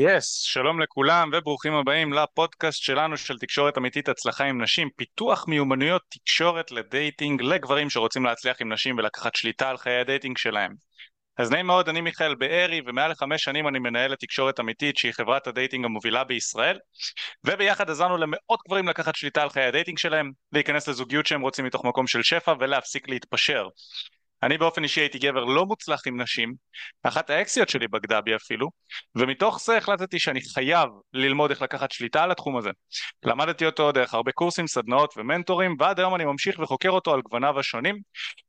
yes, yes, שלום לכולם וברוכים הבאים לפודקאסט שלנו של תקשורת אמיתית הצלחה עם נשים, פיתוח מיומנויות תקשורת לדייטינג לגברים שרוצים להצליח עם נשים ולקחת שליטה על חיי הדייטינג שלהם. אז נעים מאוד, אני מיכאל בארי ומעל לחמש שנים אני מנהל את תקשורת אמיתית שהיא חברת הדייטינג המובילה בישראל וביחד עזרנו למאות גברים לקחת שליטה על חיי הדייטינג שלהם, להיכנס לזוגיות שהם רוצים מתוך מקום של שפע ולהפסיק להתפשר. אני באופן אישי הייתי גבר לא מוצלח עם נשים, אחת האקסיות שלי בגדה בי אפילו, ומתוך זה החלטתי שאני חייב ללמוד איך לקחת שליטה על התחום הזה. למדתי אותו דרך הרבה קורסים, סדנאות ומנטורים, ועד היום אני ממשיך וחוקר אותו על גווניו השונים.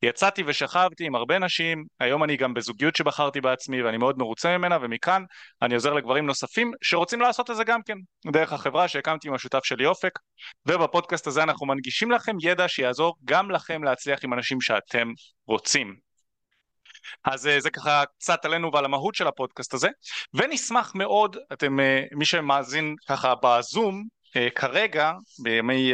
יצאתי ושכבתי עם הרבה נשים, היום אני גם בזוגיות שבחרתי בעצמי ואני מאוד מרוצה ממנה, ומכאן אני עוזר לגברים נוספים שרוצים לעשות את זה גם כן, דרך החברה שהקמתי עם השותף שלי אופק, ובפודקאסט הזה אנחנו מנגישים לכם ידע שיעזור גם לכם להצליח עם אנשים שאתם רוצים. אז אה, זה ככה קצת עלינו ועל המהות של הפודקאסט הזה, ונשמח מאוד, אתם, אה, מי שמאזין ככה בזום, אה, כרגע, בימי,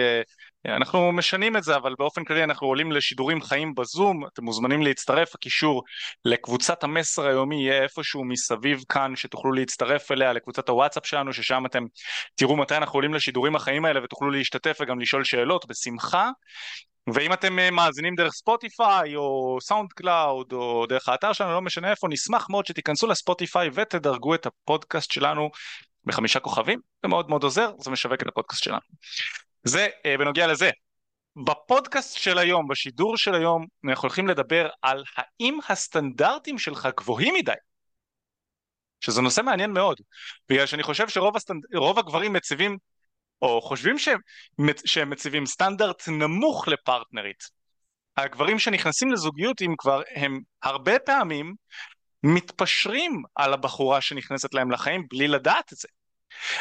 אנחנו משנים את זה, אבל באופן כללי אנחנו עולים לשידורים חיים בזום, אתם מוזמנים להצטרף, הקישור לקבוצת המסר היומי יהיה איפשהו מסביב כאן, שתוכלו להצטרף אליה, לקבוצת הוואטסאפ שלנו, ששם אתם תראו מתי אנחנו עולים לשידורים החיים האלה ותוכלו להשתתף וגם לשאול שאלות בשמחה. ואם אתם אה, מאזינים דרך ספוטיפיי או סאונד קלאוד או דרך האתר שלנו, לא משנה איפה, נשמח מאוד שתיכנסו לספוטיפיי ותדרגו את הפודקאסט שלנו בחמישה כוכבים, זה מאוד מאוד עוזר, זה משווק את הפודקאסט שלנו. זה אה, בנוגע לזה. בפודקאסט של היום, בשידור של היום, אנחנו הולכים לדבר על האם הסטנדרטים שלך גבוהים מדי. שזה נושא מעניין מאוד, בגלל שאני חושב שרוב הסטנד... הגברים מציבים או חושבים שהם, שהם מציבים סטנדרט נמוך לפרטנרית. הגברים שנכנסים לזוגיות עם כבר הם הרבה פעמים מתפשרים על הבחורה שנכנסת להם לחיים בלי לדעת את זה.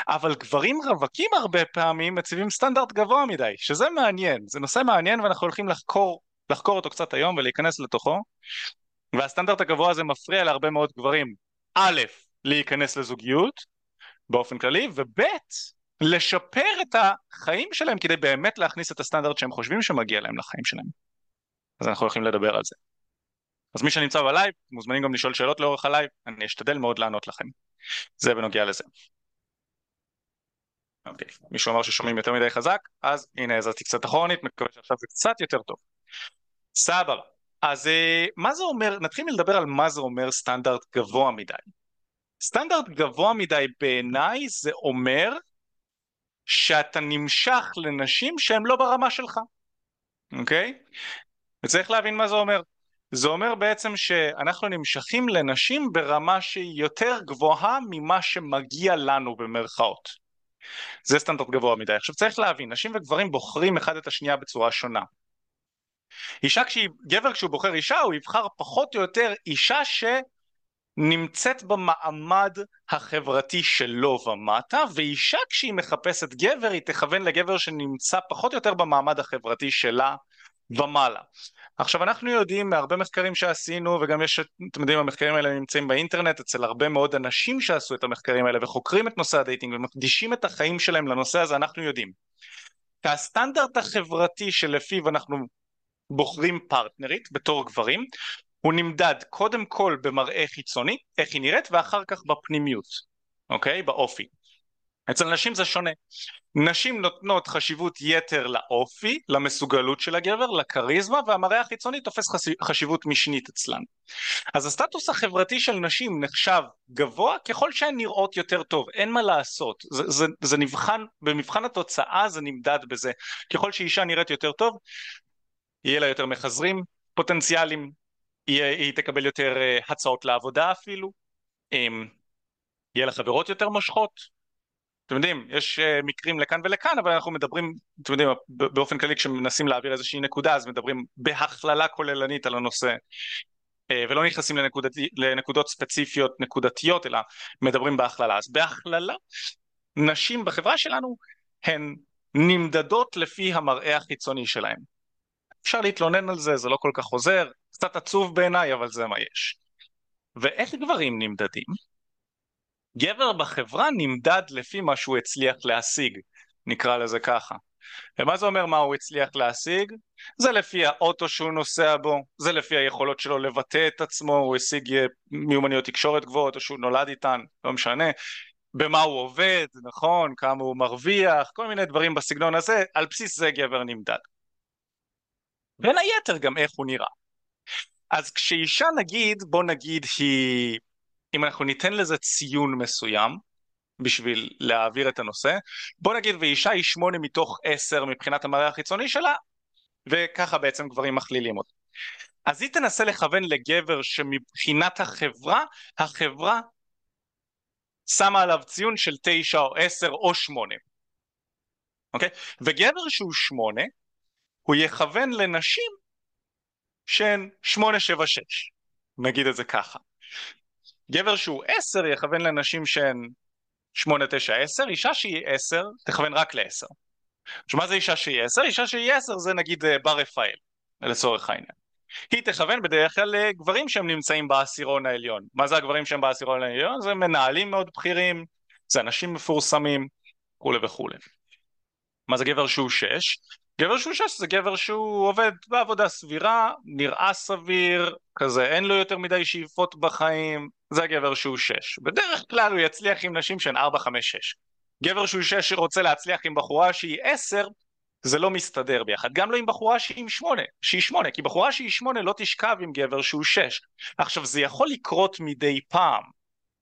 אבל גברים רווקים הרבה פעמים מציבים סטנדרט גבוה מדי, שזה מעניין, זה נושא מעניין ואנחנו הולכים לחקור, לחקור אותו קצת היום ולהיכנס לתוכו, והסטנדרט הגבוה הזה מפריע להרבה מאוד גברים, א', להיכנס לזוגיות באופן כללי, וב', לשפר את החיים שלהם כדי באמת להכניס את הסטנדרט שהם חושבים שמגיע להם לחיים שלהם. אז אנחנו הולכים לדבר על זה. אז מי שנמצא בלייב, מוזמנים גם לשאול שאלות לאורך הלייב, אני אשתדל מאוד לענות לכם. זה בנוגע לזה. אוקיי, מישהו אמר ששומעים יותר מדי חזק, אז הנה עזרתי קצת אחורנית, מקווה שעכשיו זה קצת יותר טוב. סבבה, אז אה, מה זה אומר, נתחיל לדבר על מה זה אומר סטנדרט גבוה מדי. סטנדרט גבוה מדי בעיניי זה אומר שאתה נמשך לנשים שהן לא ברמה שלך, אוקיי? וצריך להבין מה זה אומר. זה אומר בעצם שאנחנו נמשכים לנשים ברמה שהיא יותר גבוהה ממה שמגיע לנו במרכאות. זה סטנדרט גבוה מדי. עכשיו צריך להבין, נשים וגברים בוחרים אחד את השנייה בצורה שונה. אישה כשהיא, גבר כשהוא בוחר אישה הוא יבחר פחות או יותר אישה ש... נמצאת במעמד החברתי שלו ומטה, ואישה כשהיא מחפשת גבר היא תכוון לגבר שנמצא פחות או יותר במעמד החברתי שלה ומעלה. עכשיו אנחנו יודעים מהרבה מחקרים שעשינו וגם יש, אתם יודעים המחקרים האלה נמצאים באינטרנט אצל הרבה מאוד אנשים שעשו את המחקרים האלה וחוקרים את נושא הדייטינג ומקדישים את החיים שלהם לנושא הזה אנחנו יודעים. הסטנדרט החברתי שלפיו אנחנו בוחרים פרטנרית בתור גברים הוא נמדד קודם כל במראה חיצוני, איך היא נראית, ואחר כך בפנימיות, אוקיי? באופי. אצל נשים זה שונה. נשים נותנות חשיבות יתר לאופי, למסוגלות של הגבר, לכריזמה, והמראה החיצוני תופס חשיבות משנית אצלן. אז הסטטוס החברתי של נשים נחשב גבוה ככל שהן נראות יותר טוב, אין מה לעשות. זה, זה, זה נבחן, במבחן התוצאה זה נמדד בזה. ככל שאישה נראית יותר טוב, יהיה לה יותר מחזרים פוטנציאליים, היא, היא תקבל יותר אה, הצעות לעבודה אפילו, יהיה לה חברות יותר מושכות. אתם יודעים, יש אה, מקרים לכאן ולכאן, אבל אנחנו מדברים, אתם יודעים, באופן כללי כשמנסים להעביר איזושהי נקודה, אז מדברים בהכללה כוללנית על הנושא, אה, ולא נכנסים לנקודות, לנקודות ספציפיות נקודתיות, אלא מדברים בהכללה. אז בהכללה, נשים בחברה שלנו הן נמדדות לפי המראה החיצוני שלהן. אפשר להתלונן על זה, זה לא כל כך עוזר, קצת עצוב בעיניי, אבל זה מה יש. ואיך גברים נמדדים? גבר בחברה נמדד לפי מה שהוא הצליח להשיג, נקרא לזה ככה. ומה זה אומר מה הוא הצליח להשיג? זה לפי האוטו שהוא נוסע בו, זה לפי היכולות שלו לבטא את עצמו, הוא השיג אה, מיומנויות תקשורת גבוהות או שהוא נולד איתן, לא משנה. במה הוא עובד, נכון, כמה הוא מרוויח, כל מיני דברים בסגנון הזה, על בסיס זה גבר נמדד. בין היתר גם איך הוא נראה. אז כשאישה נגיד, בוא נגיד היא, אם אנחנו ניתן לזה ציון מסוים, בשביל להעביר את הנושא, בוא נגיד ואישה היא שמונה מתוך עשר מבחינת המראה החיצוני שלה, וככה בעצם גברים מכלילים אותה. אז היא תנסה לכוון לגבר שמבחינת החברה, החברה שמה עליו ציון של תשע או עשר או שמונה. אוקיי? וגבר שהוא שמונה, הוא יכוון לנשים שהן שמונה שבע שש, נגיד את זה ככה. גבר שהוא עשר יכוון לנשים שהן שמונה תשע עשר, אישה שהיא עשר תכוון רק לעשר. עכשיו מה זה אישה שהיא עשר? אישה שהיא עשר זה נגיד אה, בר רפאל, לצורך העניין. היא תכוון בדרך כלל לגברים שהם נמצאים בעשירון העליון. מה זה הגברים שהם בעשירון העליון? זה מנהלים מאוד בכירים, זה אנשים מפורסמים, וכולי וכולי. מה זה גבר שהוא שש? גבר שהוא שש זה גבר שהוא עובד בעבודה סבירה, נראה סביר, כזה אין לו יותר מדי שאיפות בחיים, זה הגבר שהוא שש. בדרך כלל הוא יצליח עם נשים שהן ארבע, חמש, שש. גבר שהוא שש שרוצה להצליח עם בחורה שהיא עשר, זה לא מסתדר ביחד. גם לא עם בחורה שהיא שמונה, שהיא שמונה, כי בחורה שהיא שמונה לא תשכב עם גבר שהוא שש. עכשיו זה יכול לקרות מדי פעם,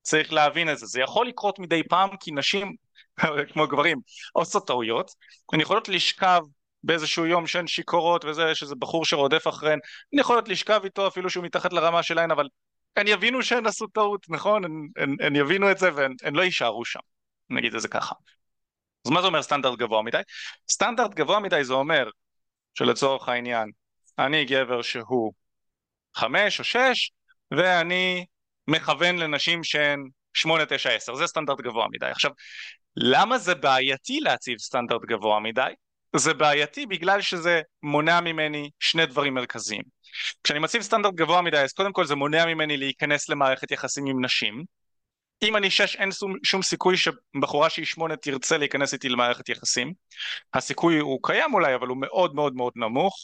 צריך להבין את זה, זה יכול לקרות מדי פעם כי נשים, כמו גברים, עושות טעויות, הן יכולות לשכב באיזשהו יום שהן שיכורות וזה, שזה בחור שרודף אחריהן, הן יכולות לשכב איתו אפילו שהוא מתחת לרמה שלהן, אבל הן יבינו שהן עשו טעות, נכון? הן, יבינו את זה והן לא יישארו שם, נגיד את זה ככה. אז מה זה אומר סטנדרט גבוה מדי? סטנדרט גבוה מדי זה אומר שלצורך העניין אני גבר שהוא חמש או שש ואני מכוון לנשים שהן שמונה, תשע, עשר, זה סטנדרט גבוה מדי. עכשיו, למה זה בעייתי להציב סטנדרט גבוה מדי? זה בעייתי בגלל שזה מונע ממני שני דברים מרכזיים. כשאני מציב סטנדרט גבוה מדי אז קודם כל זה מונע ממני להיכנס למערכת יחסים עם נשים. אם אני שש אין שום, שום סיכוי שבחורה שהיא שמונה תרצה להיכנס איתי למערכת יחסים. הסיכוי הוא קיים אולי אבל הוא מאוד מאוד מאוד נמוך.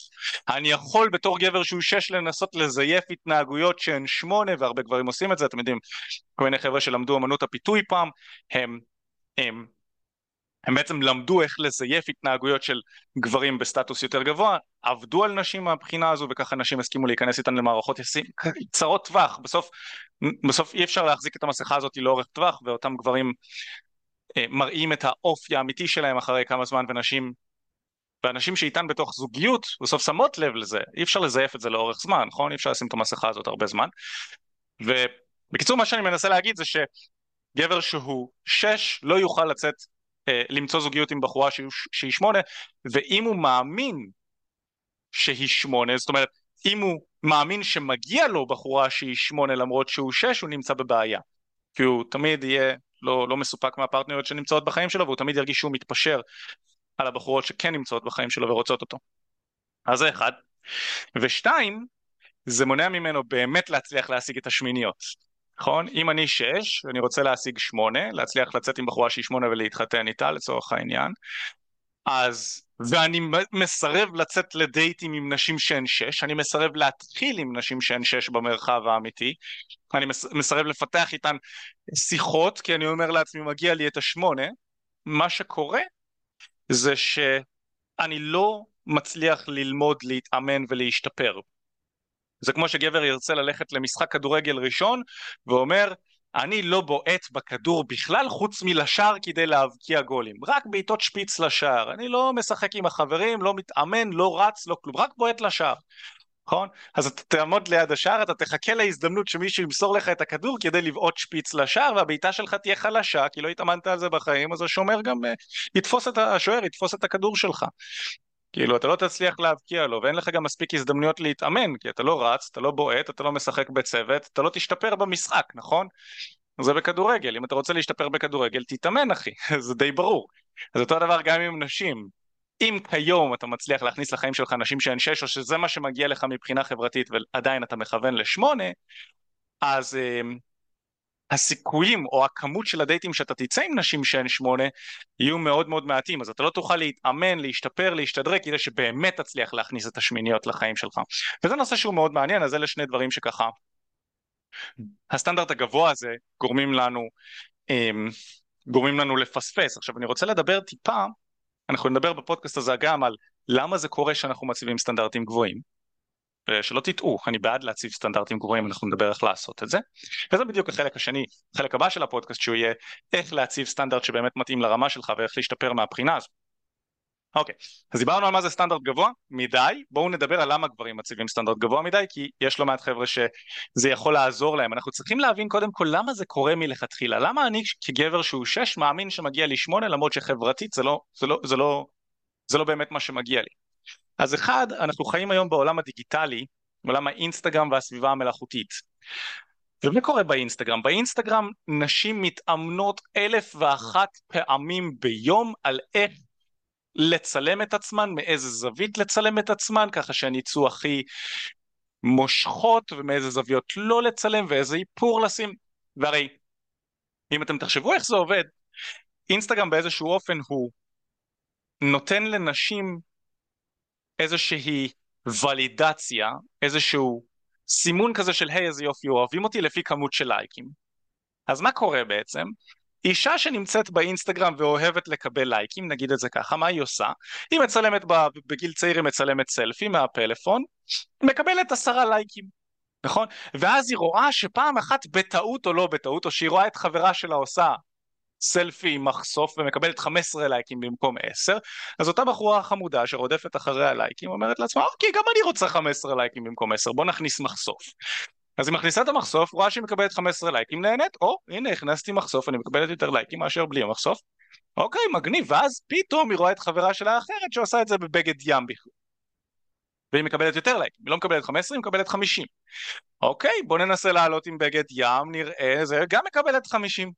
אני יכול בתור גבר שהוא שש לנסות לזייף התנהגויות שהן שמונה והרבה גברים עושים את זה. אתם יודעים כל מיני חבר'ה שלמדו אמנות הפיתוי פעם הם, הם הם בעצם למדו איך לזייף התנהגויות של גברים בסטטוס יותר גבוה, עבדו על נשים מהבחינה הזו וככה נשים הסכימו להיכנס איתן למערכות יחסים קצרות טווח, בסוף, בסוף אי אפשר להחזיק את המסכה הזאת לאורך טווח ואותם גברים אה, מראים את האופי האמיתי שלהם אחרי כמה זמן ונשים ואנשים שאיתן בתוך זוגיות בסוף שמות לב לזה, אי אפשר לזייף את זה לאורך זמן, נכון? אי אפשר לשים את המסכה הזאת הרבה זמן. ובקיצור מה שאני מנסה להגיד זה שגבר שהוא שש לא יוכל לצאת למצוא זוגיות עם בחורה שהיא שמונה, ואם הוא מאמין שהיא שמונה, זאת אומרת, אם הוא מאמין שמגיע לו בחורה שהיא שמונה למרות שהוא שש, הוא נמצא בבעיה. כי הוא תמיד יהיה לא, לא מסופק מהפרטנריות שנמצאות בחיים שלו, והוא תמיד ירגיש שהוא מתפשר על הבחורות שכן נמצאות בחיים שלו ורוצות אותו. אז זה אחד. ושתיים, זה מונע ממנו באמת להצליח להשיג את השמיניות. נכון? אם אני שש, ואני רוצה להשיג שמונה, להצליח לצאת עם בחורה שהיא שמונה ולהתחתן איתה לצורך העניין, אז, ואני מסרב לצאת לדייטים עם נשים שהן שש, אני מסרב להתחיל עם נשים שהן שש במרחב האמיתי, אני מסרב לפתח איתן שיחות, כי אני אומר לעצמי, מגיע לי את השמונה, מה שקורה זה שאני לא מצליח ללמוד, להתאמן ולהשתפר. זה כמו שגבר ירצה ללכת למשחק כדורגל ראשון ואומר אני לא בועט בכדור בכלל חוץ מלשער כדי להבקיע גולים, רק בעיטות שפיץ לשער, אני לא משחק עם החברים, לא מתאמן, לא רץ, לא כלום, רק בועט לשער, נכון? אז אתה תעמוד ליד השער, אתה תחכה להזדמנות שמישהו ימסור לך את הכדור כדי לבעוט שפיץ לשער והבעיטה שלך תהיה חלשה כי לא התאמנת על זה בחיים, אז השומר גם uh, יתפוס את השוער, יתפוס את הכדור שלך. כאילו אתה לא תצליח להבקיע לו ואין לך גם מספיק הזדמנויות להתאמן כי אתה לא רץ, אתה לא בועט, אתה לא משחק בצוות, אתה לא תשתפר במשחק, נכון? זה בכדורגל, אם אתה רוצה להשתפר בכדורגל תתאמן אחי, זה די ברור. אז אותו הדבר גם עם נשים, אם כיום אתה מצליח להכניס לחיים שלך נשים שהן שש או שזה מה שמגיע לך מבחינה חברתית ועדיין אתה מכוון לשמונה, אז אמ, הסיכויים או הכמות של הדייטים שאתה תצא עם נשים שהן שמונה יהיו מאוד מאוד מעטים אז אתה לא תוכל להתאמן, להשתפר, להשתדרג כדי שבאמת תצליח להכניס את השמיניות לחיים שלך וזה נושא שהוא מאוד מעניין אז אלה שני דברים שככה הסטנדרט הגבוה הזה גורמים לנו אמ, גורמים לנו לפספס. עכשיו אני רוצה לדבר טיפה, אנחנו נדבר בפודקאסט הזה גם על למה זה קורה שאנחנו מציבים סטנדרטים גבוהים. שלא תטעו, אני בעד להציב סטנדרטים גבוהים, אנחנו נדבר איך לעשות את זה. וזה בדיוק החלק השני, החלק הבא של הפודקאסט שהוא יהיה איך להציב סטנדרט שבאמת מתאים לרמה שלך ואיך להשתפר מהבחינה הזו. אוקיי, אז דיברנו על מה זה סטנדרט גבוה מדי, בואו נדבר על למה גברים מציבים סטנדרט גבוה מדי, כי יש לא מעט חבר'ה שזה יכול לעזור להם. אנחנו צריכים להבין קודם כל למה זה קורה מלכתחילה, למה אני כגבר שהוא שש מאמין שמגיע לי שמונה, למרות שחברתית זה לא, זה לא, זה לא, זה לא באמת מה שמגיע לי. אז אחד, אנחנו חיים היום בעולם הדיגיטלי, בעולם האינסטגרם והסביבה המלאכותית. ומה קורה באינסטגרם? באינסטגרם נשים מתאמנות אלף ואחת פעמים ביום על איך לצלם את עצמן, מאיזה זווית לצלם את עצמן, ככה שהן יצאו הכי מושכות, ומאיזה זוויות לא לצלם, ואיזה איפור לשים. והרי, אם אתם תחשבו איך זה עובד, אינסטגרם באיזשהו אופן הוא נותן לנשים איזושהי ולידציה, איזשהו סימון כזה של היי איזה יופי אוהבים אותי לפי כמות של לייקים. אז מה קורה בעצם? אישה שנמצאת באינסטגרם ואוהבת לקבל לייקים, נגיד את זה ככה, מה היא עושה? היא מצלמת בגיל צעיר, היא מצלמת סלפי מהפלאפון, מקבלת עשרה לייקים, נכון? ואז היא רואה שפעם אחת בטעות או לא בטעות, או שהיא רואה את חברה שלה עושה סלפי עם מחשוף ומקבלת 15 לייקים במקום 10 אז אותה בחורה חמודה שרודפת אחרי הלייקים אומרת לעצמה אוקיי גם אני רוצה 15 לייקים במקום 10 בוא נכניס מחשוף אז היא מכניסה את המחשוף, רואה שהיא מקבלת 15 לייקים, נהנית, או הנה הכנסתי מחשוף, אני מקבלת יותר לייקים מאשר בלי המחשוף, אוקיי מגניב, ואז פתאום היא רואה את חברה שלה האחרת שעושה את זה בבגד ים בכלל. והיא מקבלת יותר לייקים, היא לא מקבלת 15, היא מקבלת 50. אוקיי, בוא ננסה לעלות עם בגד ים, נראה, זה גם מקבלת 50.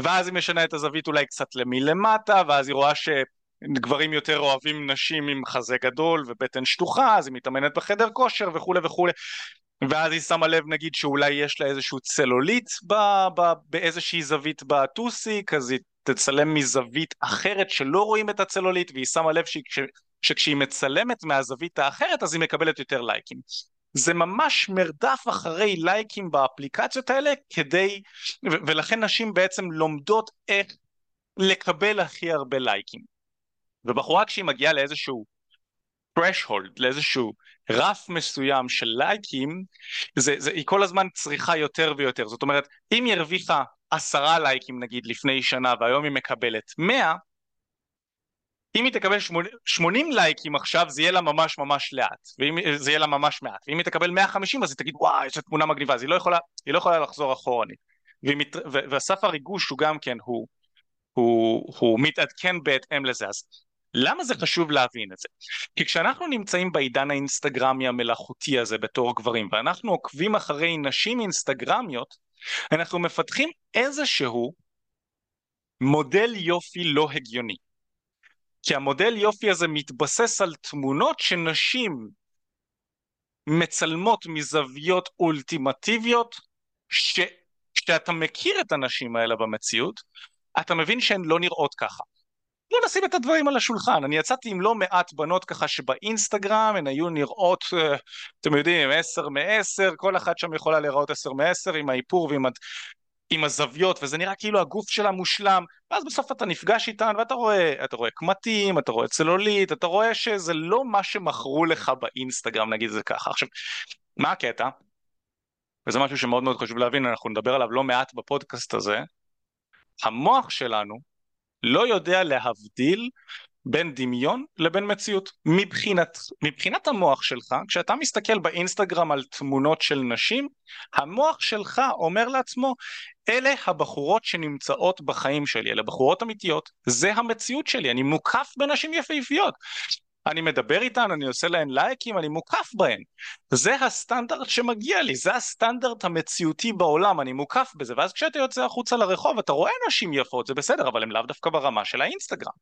ואז היא משנה את הזווית אולי קצת מלמטה, ואז היא רואה שגברים יותר אוהבים נשים עם חזה גדול ובטן שטוחה, אז היא מתאמנת בחדר כושר וכולי וכולי. ואז היא שמה לב נגיד שאולי יש לה איזשהו צלוליט ב- ב- באיזושהי זווית בטוסיק, אז היא תצלם מזווית אחרת שלא רואים את הצלוליט, והיא שמה לב שהיא, שכשהיא מצלמת מהזווית האחרת אז היא מקבלת יותר לייקים. זה ממש מרדף אחרי לייקים באפליקציות האלה כדי, ו- ולכן נשים בעצם לומדות איך לקבל הכי הרבה לייקים. ובחורה כשהיא מגיעה לאיזשהו threshold, לאיזשהו רף מסוים של לייקים, זה, זה, היא כל הזמן צריכה יותר ויותר. זאת אומרת, אם היא הרוויחה עשרה לייקים נגיד לפני שנה והיום היא מקבלת מאה, אם היא תקבל 80 לייקים עכשיו זה יהיה לה ממש ממש לאט, ואם זה יהיה לה ממש מעט, ואם היא תקבל 150 אז היא תגיד וואי איזה תמונה מגניבה, אז היא לא יכולה, היא לא יכולה לחזור אחורנית, והסף הריגוש הוא גם כן, הוא, הוא, הוא מתעדכן בהתאם לזה, אז למה זה חשוב להבין את זה? כי כשאנחנו נמצאים בעידן האינסטגרמי המלאכותי הזה בתור גברים ואנחנו עוקבים אחרי נשים אינסטגרמיות אנחנו מפתחים איזשהו מודל יופי לא הגיוני כי המודל יופי הזה מתבסס על תמונות שנשים מצלמות מזוויות אולטימטיביות שכשאתה מכיר את הנשים האלה במציאות אתה מבין שהן לא נראות ככה. בוא נשים את הדברים על השולחן, אני יצאתי עם לא מעט בנות ככה שבאינסטגרם הן היו נראות, אה, אתם יודעים, עשר מעשר, כל אחת שם יכולה להיראות עשר מעשר עם האיפור ועם עם הזוויות וזה נראה כאילו הגוף שלה מושלם ואז בסוף אתה נפגש איתן ואתה רואה אתה רואה קמטים אתה רואה צלולית אתה רואה שזה לא מה שמכרו לך באינסטגרם נגיד זה ככה. עכשיו מה הקטע? וזה משהו שמאוד מאוד חשוב להבין אנחנו נדבר עליו לא מעט בפודקאסט הזה. המוח שלנו לא יודע להבדיל בין דמיון לבין מציאות. מבחינת, מבחינת המוח שלך, כשאתה מסתכל באינסטגרם על תמונות של נשים, המוח שלך אומר לעצמו, אלה הבחורות שנמצאות בחיים שלי, אלה בחורות אמיתיות, זה המציאות שלי, אני מוקף בנשים יפהפיות. אני מדבר איתן, אני עושה להן לייקים, אני מוקף בהן. זה הסטנדרט שמגיע לי, זה הסטנדרט המציאותי בעולם, אני מוקף בזה, ואז כשאתה יוצא החוצה לרחוב אתה רואה נשים יפות, זה בסדר, אבל הן לאו דווקא ברמה של האינסטגרם.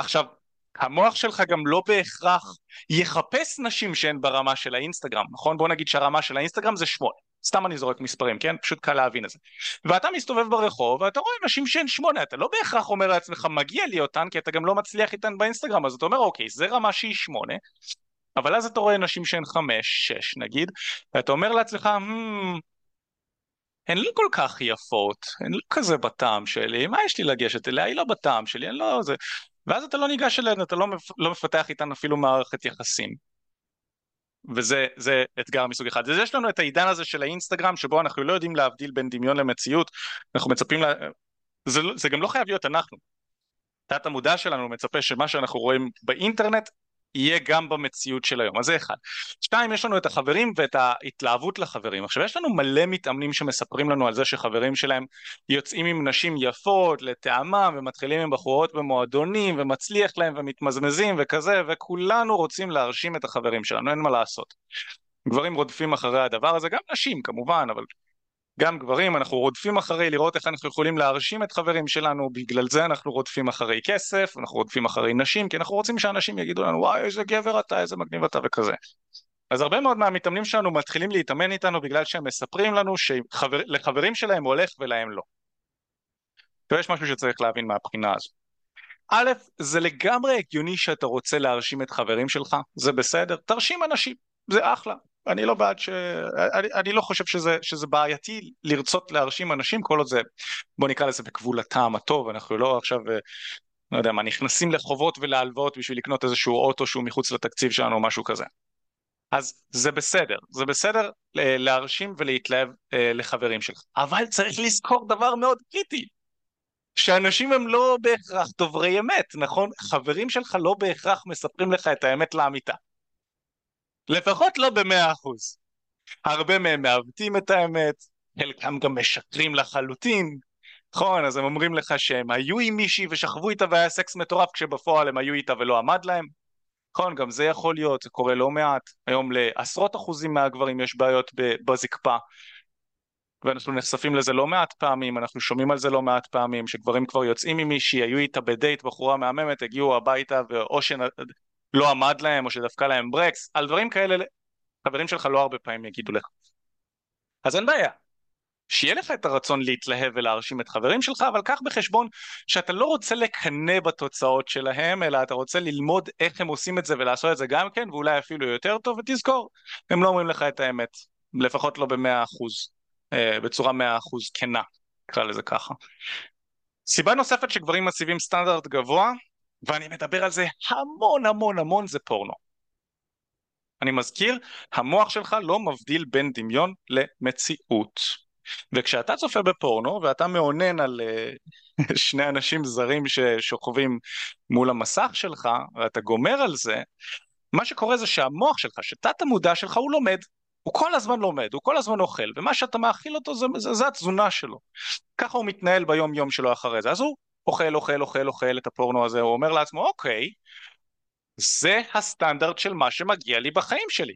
עכשיו, המוח שלך גם לא בהכרח יחפש נשים שהן ברמה של האינסטגרם, נכון? בוא נגיד שהרמה של האינסטגרם זה שמונה. סתם אני זורק מספרים, כן? פשוט קל להבין את זה. ואתה מסתובב ברחוב ואתה רואה נשים שהן שמונה, אתה לא בהכרח אומר לעצמך מגיע לי אותן כי אתה גם לא מצליח איתן באינסטגרם, אז אתה אומר אוקיי, זה רמה שהיא שמונה, אבל אז אתה רואה נשים שהן חמש, שש נגיד, ואתה אומר לעצמך, hmm, הן לא כל כך יפות, הן לא כזה בטעם שלי, מה יש לי לגשת אליה? היא לא בטעם שלי, אני לא... זה... ואז אתה לא ניגש אליהן, אתה לא, לא מפתח איתן אפילו מערכת יחסים. וזה אתגר מסוג אחד. אז יש לנו את העידן הזה של האינסטגרם שבו אנחנו לא יודעים להבדיל בין דמיון למציאות, אנחנו מצפים, לה... זה, לא- זה גם לא חייב להיות אנחנו. תת המודע שלנו מצפה שמה שאנחנו רואים באינטרנט יהיה גם במציאות של היום, אז זה אחד. שתיים, יש לנו את החברים ואת ההתלהבות לחברים. עכשיו, יש לנו מלא מתאמנים שמספרים לנו על זה שחברים שלהם יוצאים עם נשים יפות, לטעמם, ומתחילים עם בחורות במועדונים, ומצליח להם, ומתמזמזים, וכזה, וכולנו רוצים להרשים את החברים שלנו, אין מה לעשות. גברים רודפים אחרי הדבר הזה, גם נשים כמובן, אבל גם גברים, אנחנו רודפים אחרי לראות איך אנחנו יכולים להרשים את חברים שלנו, בגלל זה אנחנו רודפים אחרי כסף, אנחנו רודפים אחרי נשים, כי אנחנו רוצים שאנשים יגידו לנו וואי איזה גבר אתה, איזה מגניב אתה וכזה. אז הרבה מאוד מהמתאמנים שלנו מתחילים להתאמן איתנו בגלל שהם מספרים לנו שלחברים שלהם הולך ולהם לא. ויש משהו שצריך להבין מהבחינה הזו. א', זה לגמרי הגיוני שאתה רוצה להרשים את חברים שלך, זה בסדר, תרשים אנשים, זה אחלה, אני לא בעד ש... אני, אני לא חושב שזה, שזה בעייתי לרצות להרשים אנשים כל עוד זה, בוא נקרא לזה בגבול הטעם הטוב, אנחנו לא עכשיו, אה, לא יודע מה, נכנסים לחובות ולהלוואות בשביל לקנות איזשהו אוטו שהוא מחוץ לתקציב שלנו או משהו כזה. אז זה בסדר, זה בסדר אה, להרשים ולהתלהב אה, לחברים שלך, אבל צריך לזכור דבר מאוד קריטי, שאנשים הם לא בהכרח דוברי אמת, נכון? חברים שלך לא בהכרח מספרים לך את האמת לאמיתה. לפחות לא במאה אחוז. הרבה מהם מעוותים את האמת, חלקם גם משקרים לחלוטין, נכון? אז הם אומרים לך שהם היו עם מישהי ושכבו איתה והיה סקס מטורף כשבפועל הם היו איתה ולא עמד להם. נכון, גם זה יכול להיות, זה קורה לא מעט. היום לעשרות אחוזים מהגברים יש בעיות בזקפה. ואנחנו נחשפים לזה לא מעט פעמים, אנחנו שומעים על זה לא מעט פעמים, שגברים כבר יוצאים עם מישהי, היו איתה בדייט, בחורה מהממת, הגיעו הביתה, ואו לא עמד להם או שדפקה להם ברקס, על דברים כאלה חברים שלך לא הרבה פעמים יגידו לך. אז אין בעיה, שיהיה לך את הרצון להתלהב ולהרשים את חברים שלך, אבל קח בחשבון שאתה לא רוצה לקנא בתוצאות שלהם, אלא אתה רוצה ללמוד איך הם עושים את זה ולעשות את זה גם כן, ואולי אפילו יותר טוב, ותזכור, הם לא אומרים לך את האמת, לפחות לא במאה אחוז, אה, בצורה מאה אחוז כנה, נקרא לזה ככה. סיבה נוספת שגברים מציבים סטנדרט גבוה ואני מדבר על זה המון המון המון זה פורנו. אני מזכיר, המוח שלך לא מבדיל בין דמיון למציאות. וכשאתה צופה בפורנו ואתה מאונן על uh, שני אנשים זרים ששוכבים מול המסך שלך ואתה גומר על זה, מה שקורה זה שהמוח שלך, שתת המודע שלך הוא לומד, הוא כל הזמן לומד, הוא כל הזמן אוכל, ומה שאתה מאכיל אותו זה, זה, זה התזונה שלו. ככה הוא מתנהל ביום יום שלו אחרי זה, אז הוא אוכל, אוכל, אוכל, אוכל את הפורנו הזה, הוא אומר לעצמו, אוקיי, זה הסטנדרט של מה שמגיע לי בחיים שלי.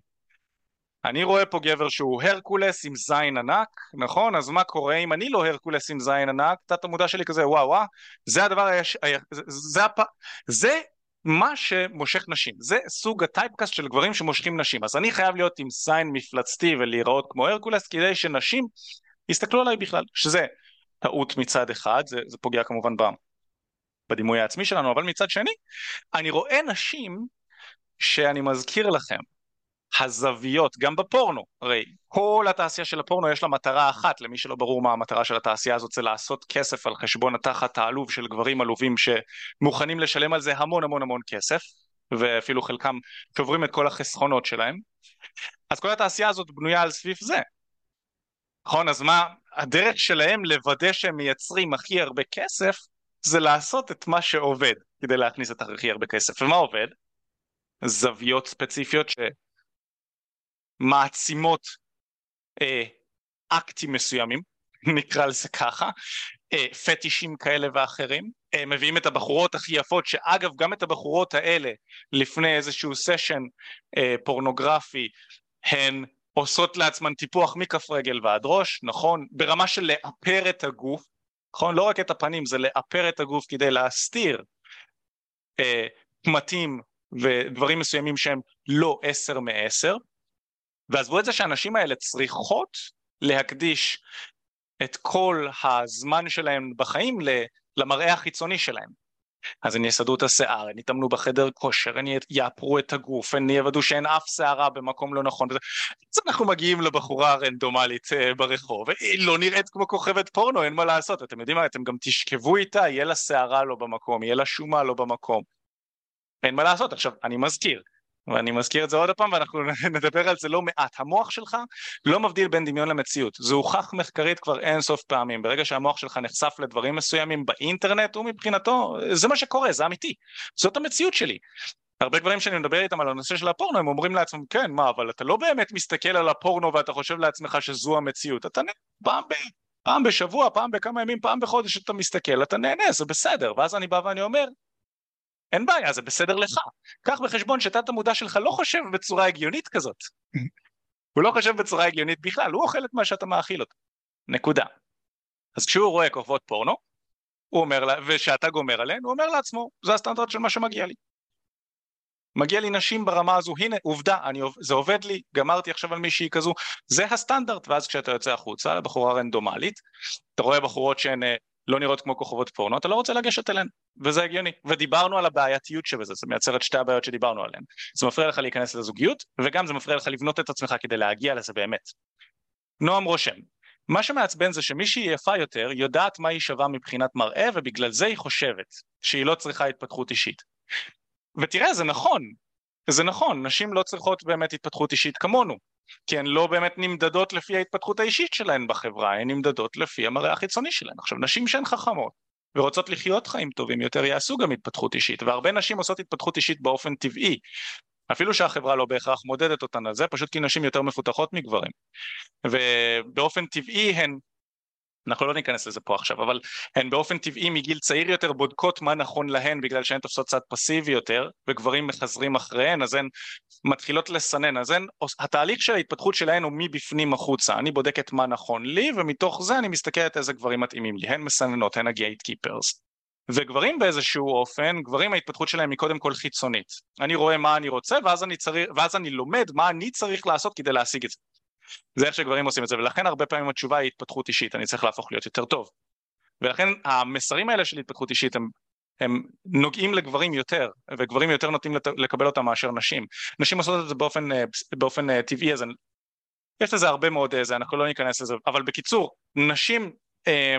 אני רואה פה גבר שהוא הרקולס עם זין ענק, נכון? אז מה קורה אם אני לא הרקולס עם זין ענק? תת המודע שלי כזה, וואו וואו, זה הדבר, היש... זה, זה, הפ... זה מה שמושך נשים, זה סוג הטייפקאסט של גברים שמושכים נשים, אז אני חייב להיות עם זין מפלצתי ולהיראות כמו הרקולס כדי שנשים יסתכלו עליי בכלל, שזה טעות מצד אחד, זה, זה פוגע כמובן בדימוי העצמי שלנו, אבל מצד שני, אני רואה נשים שאני מזכיר לכם, הזוויות, גם בפורנו, הרי כל התעשייה של הפורנו יש לה מטרה אחת, למי שלא ברור מה המטרה של התעשייה הזאת, זה לעשות כסף על חשבון התחת העלוב של גברים עלובים שמוכנים לשלם על זה המון המון המון כסף, ואפילו חלקם שוברים את כל החסכונות שלהם, אז כל התעשייה הזאת בנויה על סביב זה. נכון, אז מה, הדרך שלהם לוודא שהם מייצרים הכי הרבה כסף זה לעשות את מה שעובד כדי להכניס את הכי הרבה כסף. ומה עובד? זוויות ספציפיות שמעצימות אה, אקטים מסוימים, נקרא לזה ככה, אה, פטישים כאלה ואחרים, אה, מביאים את הבחורות הכי יפות, שאגב גם את הבחורות האלה לפני איזשהו סשן אה, פורנוגרפי הן עושות לעצמן טיפוח מכף רגל ועד ראש, נכון? ברמה של לאפר את הגוף, נכון? לא רק את הפנים, זה לאפר את הגוף כדי להסתיר אה, קמטים ודברים מסוימים שהם לא עשר מעשר, ועזבו את זה שהנשים האלה צריכות להקדיש את כל הזמן שלהם בחיים למראה החיצוני שלהם. אז הן יסדרו את השיער, הן יתאמנו בחדר כושר, הן יאפרו את הגוף, הן יוודאו שאין אף שערה במקום לא נכון. אז אנחנו מגיעים לבחורה הרנדומלית אה, ברחוב, היא לא נראית כמו כוכבת פורנו, אין מה לעשות, אתם יודעים מה, אתם גם תשכבו איתה, יהיה לה שערה לא במקום, יהיה לה שומה לא במקום. אין מה לעשות. עכשיו, אני מזכיר, ואני מזכיר את זה עוד פעם ואנחנו נדבר על זה לא מעט. המוח שלך לא מבדיל בין דמיון למציאות. זה הוכח מחקרית כבר אין סוף פעמים. ברגע שהמוח שלך נחשף לדברים מסוימים באינטרנט, הוא מבחינתו, זה מה שקורה, זה אמיתי. זאת המציאות שלי. הרבה גברים שאני מדבר איתם על הנושא של הפורנו, הם אומרים לעצמם, כן, מה, אבל אתה לא באמת מסתכל על הפורנו ואתה חושב לעצמך שזו המציאות. אתה פעם ב... פעם בשבוע, פעם בכמה ימים, פעם בחודש אתה מסתכל, אתה נהנה, זה בסדר. ואז אני בא ואני אומר, אין בעיה, זה בסדר לך. קח בחשבון שתת המודע שלך לא חושב בצורה הגיונית כזאת. הוא לא חושב בצורה הגיונית בכלל, הוא אוכל את מה שאתה מאכיל אותו. נקודה. אז כשהוא רואה כוכבות פורנו, הוא אומר, לה, ושאתה גומר עליהן, הוא אומר לעצמו, זה הסטנדרט של מה שמגיע לי. מגיע לי נשים ברמה הזו, הנה עובדה, אני, זה עובד לי, גמרתי עכשיו על מישהי כזו, זה הסטנדרט, ואז כשאתה יוצא החוצה לבחורה רנדומלית, אתה רואה בחורות שהן אה, לא נראות כמו כוכבות פורנו, אתה לא רוצה לגשת אליהן, וזה הגיוני. ודיברנו על הבעייתיות שבזה, זה מייצר את שתי הבעיות שדיברנו עליהן. זה מפריע לך להיכנס לזוגיות, וגם זה מפריע לך לבנות את עצמך כדי להגיע לזה באמת. נועם רושם, מה שמעצבן זה שמישהי יפה יותר יודעת מה היא שווה מבחינת מראה ובגלל זה היא חושבת שהיא לא צריכה התפתחות אישית. ותראה זה נכון, זה נכון, נשים לא צריכות באמת התפתחות אישית כמונו, כי הן לא באמת נמדדות לפי ההתפתחות האישית שלהן בחברה, הן נמדדות לפי המראה החיצוני שלהן. עכשיו, נשים שהן חכמות ורוצות לחיות חיים טובים יותר יעשו גם התפתחות אישית, והרבה נשים עושות התפתחות אישית באופן טבעי, אפילו שהחברה לא בהכרח מודדת אותן על זה, פשוט כי נשים יותר מפותחות מגברים. ובאופן טבעי הן אנחנו לא ניכנס לזה פה עכשיו, אבל הן באופן טבעי מגיל צעיר יותר בודקות מה נכון להן בגלל שהן תופסות צד פסיבי יותר, וגברים מחזרים אחריהן, אז הן מתחילות לסנן, אז הן, התהליך של ההתפתחות שלהן הוא מבפנים החוצה, אני בודקת מה נכון לי, ומתוך זה אני מסתכלת איזה גברים מתאימים לי, הן מסננות, הן הגייט קיפרס. וגברים באיזשהו אופן, גברים ההתפתחות שלהם היא קודם כל חיצונית. אני רואה מה אני רוצה ואז אני, צריך, ואז אני לומד מה אני צריך לעשות כדי להשיג את זה. זה איך שגברים עושים את זה, ולכן הרבה פעמים התשובה היא התפתחות אישית, אני צריך להפוך להיות יותר טוב. ולכן המסרים האלה של התפתחות אישית הם, הם נוגעים לגברים יותר, וגברים יותר נוטים לקבל אותם מאשר נשים. נשים עושות את זה באופן, אה, באופן אה, טבעי, אז אני, יש לזה הרבה מאוד איזה, אנחנו לא ניכנס לזה, אבל בקיצור, נשים, אה,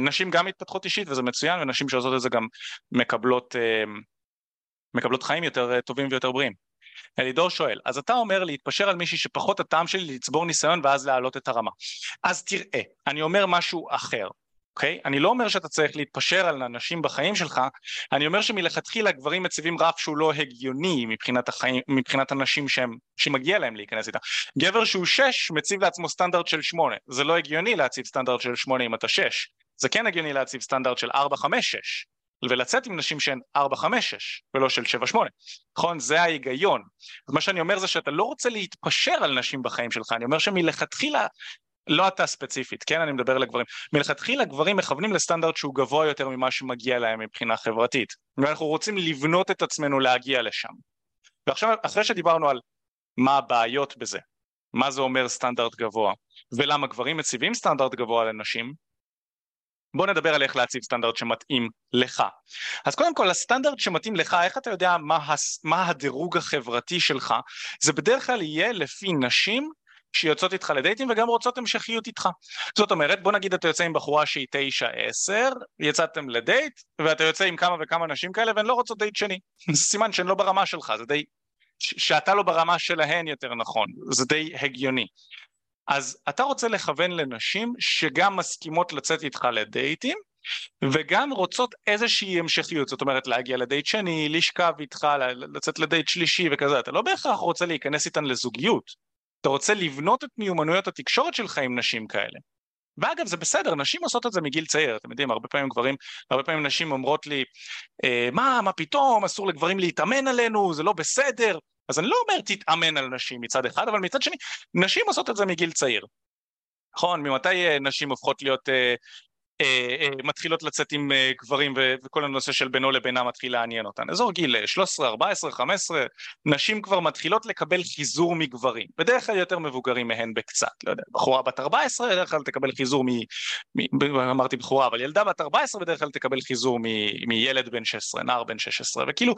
נשים גם מתפתחות אישית וזה מצוין, ונשים שעושות את זה גם מקבלות, מקבלות חיים יותר טובים ויותר בריאים. אלידור שואל, אז אתה אומר להתפשר על מישהי שפחות הטעם שלי לצבור ניסיון ואז להעלות את הרמה. אז תראה, אני אומר משהו אחר, אוקיי? אני לא אומר שאתה צריך להתפשר על אנשים בחיים שלך, אני אומר שמלכתחילה גברים מציבים רף שהוא לא הגיוני מבחינת, החיים, מבחינת אנשים שהם, שמגיע להם להיכנס איתה. גבר שהוא שש מציב לעצמו סטנדרט של שמונה, זה לא הגיוני להציב סטנדרט של שמונה אם אתה שש, זה כן הגיוני להציב סטנדרט של ארבע, חמש, שש. ולצאת עם נשים שהן 4-5-6 ולא של 7-8, נכון? זה ההיגיון. מה שאני אומר זה שאתה לא רוצה להתפשר על נשים בחיים שלך, אני אומר שמלכתחילה, לא אתה ספציפית, כן? אני מדבר לגברים. מלכתחילה גברים מכוונים לסטנדרט שהוא גבוה יותר ממה שמגיע להם מבחינה חברתית. ואנחנו רוצים לבנות את עצמנו להגיע לשם. ועכשיו, אחרי שדיברנו על מה הבעיות בזה, מה זה אומר סטנדרט גבוה, ולמה גברים מציבים סטנדרט גבוה לנשים, בוא נדבר על איך להציב סטנדרט שמתאים לך. אז קודם כל הסטנדרט שמתאים לך, איך אתה יודע מה, הס, מה הדירוג החברתי שלך? זה בדרך כלל יהיה לפי נשים שיוצאות איתך לדייטים וגם רוצות המשכיות איתך. זאת אומרת, בוא נגיד אתה יוצא עם בחורה שהיא תשע עשר, יצאתם לדייט, ואתה יוצא עם כמה וכמה נשים כאלה והן לא רוצות דייט שני. זה סימן שהן לא ברמה שלך, זה די... שאתה לא ברמה שלהן יותר נכון, זה די הגיוני. אז אתה רוצה לכוון לנשים שגם מסכימות לצאת איתך לדייטים וגם רוצות איזושהי המשכיות, זאת אומרת להגיע לדייט שני, לשכב איתך, לצאת לדייט שלישי וכזה, אתה לא בהכרח רוצה להיכנס איתן לזוגיות, אתה רוצה לבנות את מיומנויות התקשורת שלך עם נשים כאלה. ואגב זה בסדר, נשים עושות את זה מגיל צעיר, אתם יודעים, הרבה פעמים גברים, הרבה פעמים נשים אומרות לי, אה, מה, מה פתאום, אסור לגברים להתאמן עלינו, זה לא בסדר, אז אני לא אומר תתאמן על נשים מצד אחד, אבל מצד שני, נשים עושות את זה מגיל צעיר. נכון, ממתי אה, נשים הופכות להיות אה, מתחילות לצאת עם אה, גברים וכל הנושא של בינו לבינה מתחיל לעניין אותן. אזור גיל 13, 14, 15, נשים כבר מתחילות לקבל חיזור מגברים, בדרך כלל יותר מבוגרים מהן בקצת, לא יודע, בחורה בת 14 בדרך כלל תקבל חיזור מ... מ אמרתי בחורה, אבל ילדה בת 14 בדרך כלל תקבל חיזור מ, מילד בן 16, נער בן 16, וכאילו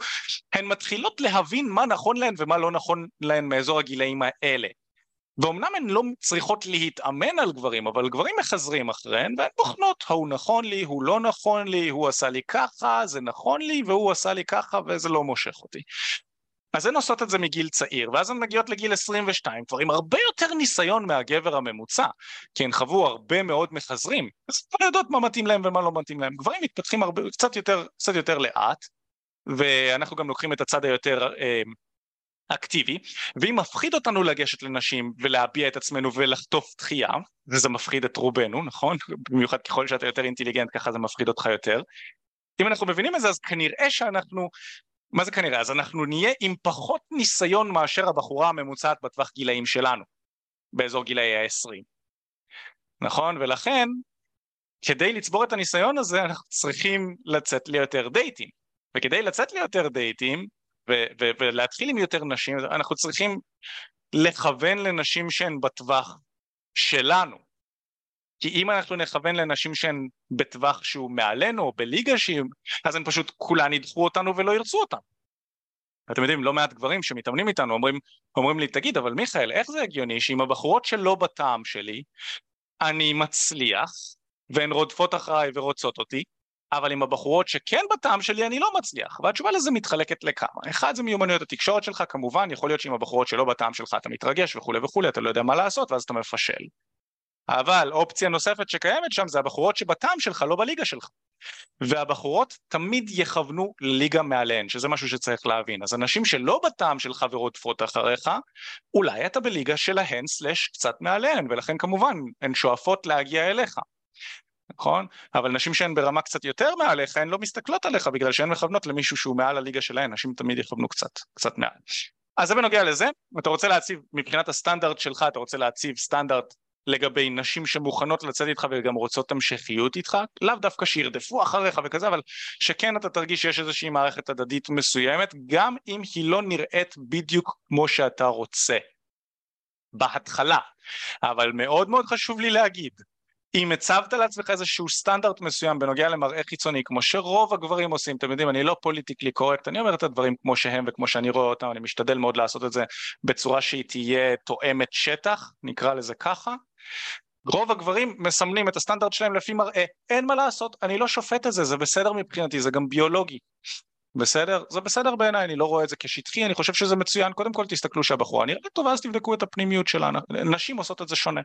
הן מתחילות להבין מה נכון להן ומה לא נכון להן מאזור הגילאים האלה. ואומנם הן לא צריכות להתאמן על גברים, אבל גברים מחזרים אחריהן והן בוחנות, ההוא נכון לי, הוא לא נכון לי, הוא עשה לי ככה, זה נכון לי, והוא עשה לי ככה וזה לא מושך אותי. אז הן עושות את זה מגיל צעיר, ואז הן מגיעות לגיל 22, כבר עם הרבה יותר ניסיון מהגבר הממוצע, כי הן חוו הרבה מאוד מחזרים, אז כבר יודעות מה מתאים להם ומה לא מתאים להם. גברים מתפתחים הרבה, קצת, יותר, קצת יותר לאט, ואנחנו גם לוקחים את הצד היותר אה, אקטיבי, ואם מפחיד אותנו לגשת לנשים ולהביע את עצמנו ולחטוף דחייה, וזה מפחיד את רובנו, נכון? במיוחד ככל שאתה יותר אינטליגנט ככה זה מפחיד אותך יותר. אם אנחנו מבינים את זה אז כנראה שאנחנו, מה זה כנראה? אז אנחנו נהיה עם פחות ניסיון מאשר הבחורה הממוצעת בטווח גילאים שלנו, באזור גילאי ה-20. נכון? ולכן, כדי לצבור את הניסיון הזה אנחנו צריכים לצאת ליותר דייטים. וכדי לצאת ליותר דייטים, ו- ו- ולהתחיל עם יותר נשים, אנחנו צריכים לכוון לנשים שהן בטווח שלנו. כי אם אנחנו נכוון לנשים שהן בטווח שהוא מעלינו או בליגה שהיא, אז הן פשוט כולן ידחו אותנו ולא ירצו אותן. אתם יודעים, לא מעט גברים שמתאמנים איתנו אומרים, אומרים לי, תגיד, אבל מיכאל, איך זה הגיוני שעם הבחורות שלא בטעם שלי, אני מצליח, והן רודפות אחריי ורוצות אותי, אבל עם הבחורות שכן בטעם שלי אני לא מצליח, והתשובה לזה מתחלקת לכמה. אחד זה מיומנויות התקשורת שלך, כמובן, יכול להיות שעם הבחורות שלא בטעם שלך אתה מתרגש וכולי וכולי, אתה לא יודע מה לעשות ואז אתה מפשל. אבל אופציה נוספת שקיימת שם זה הבחורות שבטעם שלך, לא בליגה שלך. והבחורות תמיד יכוונו לליגה מעליהן, שזה משהו שצריך להבין. אז אנשים שלא בטעם שלך ורודפות אחריך, אולי אתה בליגה שלהן סלש קצת מעליהן, ולכן כמובן הן שואפות להגיע אליך. נכון? אבל נשים שהן ברמה קצת יותר מעליך, הן לא מסתכלות עליך בגלל שהן מכוונות למישהו שהוא מעל הליגה שלהן, נשים תמיד יכוונו קצת, קצת מעל. אז זה בנוגע לזה, אתה רוצה להציב, מבחינת הסטנדרט שלך, אתה רוצה להציב סטנדרט לגבי נשים שמוכנות לצאת איתך וגם רוצות המשכיות איתך, לאו דווקא שירדפו אחריך וכזה, אבל שכן אתה תרגיש שיש איזושהי מערכת הדדית מסוימת, גם אם היא לא נראית בדיוק כמו שאתה רוצה. בהתחלה. אבל מאוד מאוד חשוב לי להגיד, אם הצבת לעצמך איזשהו סטנדרט מסוים בנוגע למראה חיצוני, כמו שרוב הגברים עושים, אתם יודעים, אני לא פוליטיקלי קורקט, אני אומר את הדברים כמו שהם וכמו שאני רואה אותם, אני משתדל מאוד לעשות את זה בצורה שהיא תהיה תואמת שטח, נקרא לזה ככה. רוב הגברים מסמנים את הסטנדרט שלהם לפי מראה, אין מה לעשות, אני לא שופט את זה, זה בסדר מבחינתי, זה גם ביולוגי. בסדר? זה בסדר בעיניי, אני לא רואה את זה כשטחי, אני חושב שזה מצוין, קודם כל תסתכלו שהבחורה נראית טובה אז תבדקו את הפנימיות שלה, נשים עושות את זה שונה.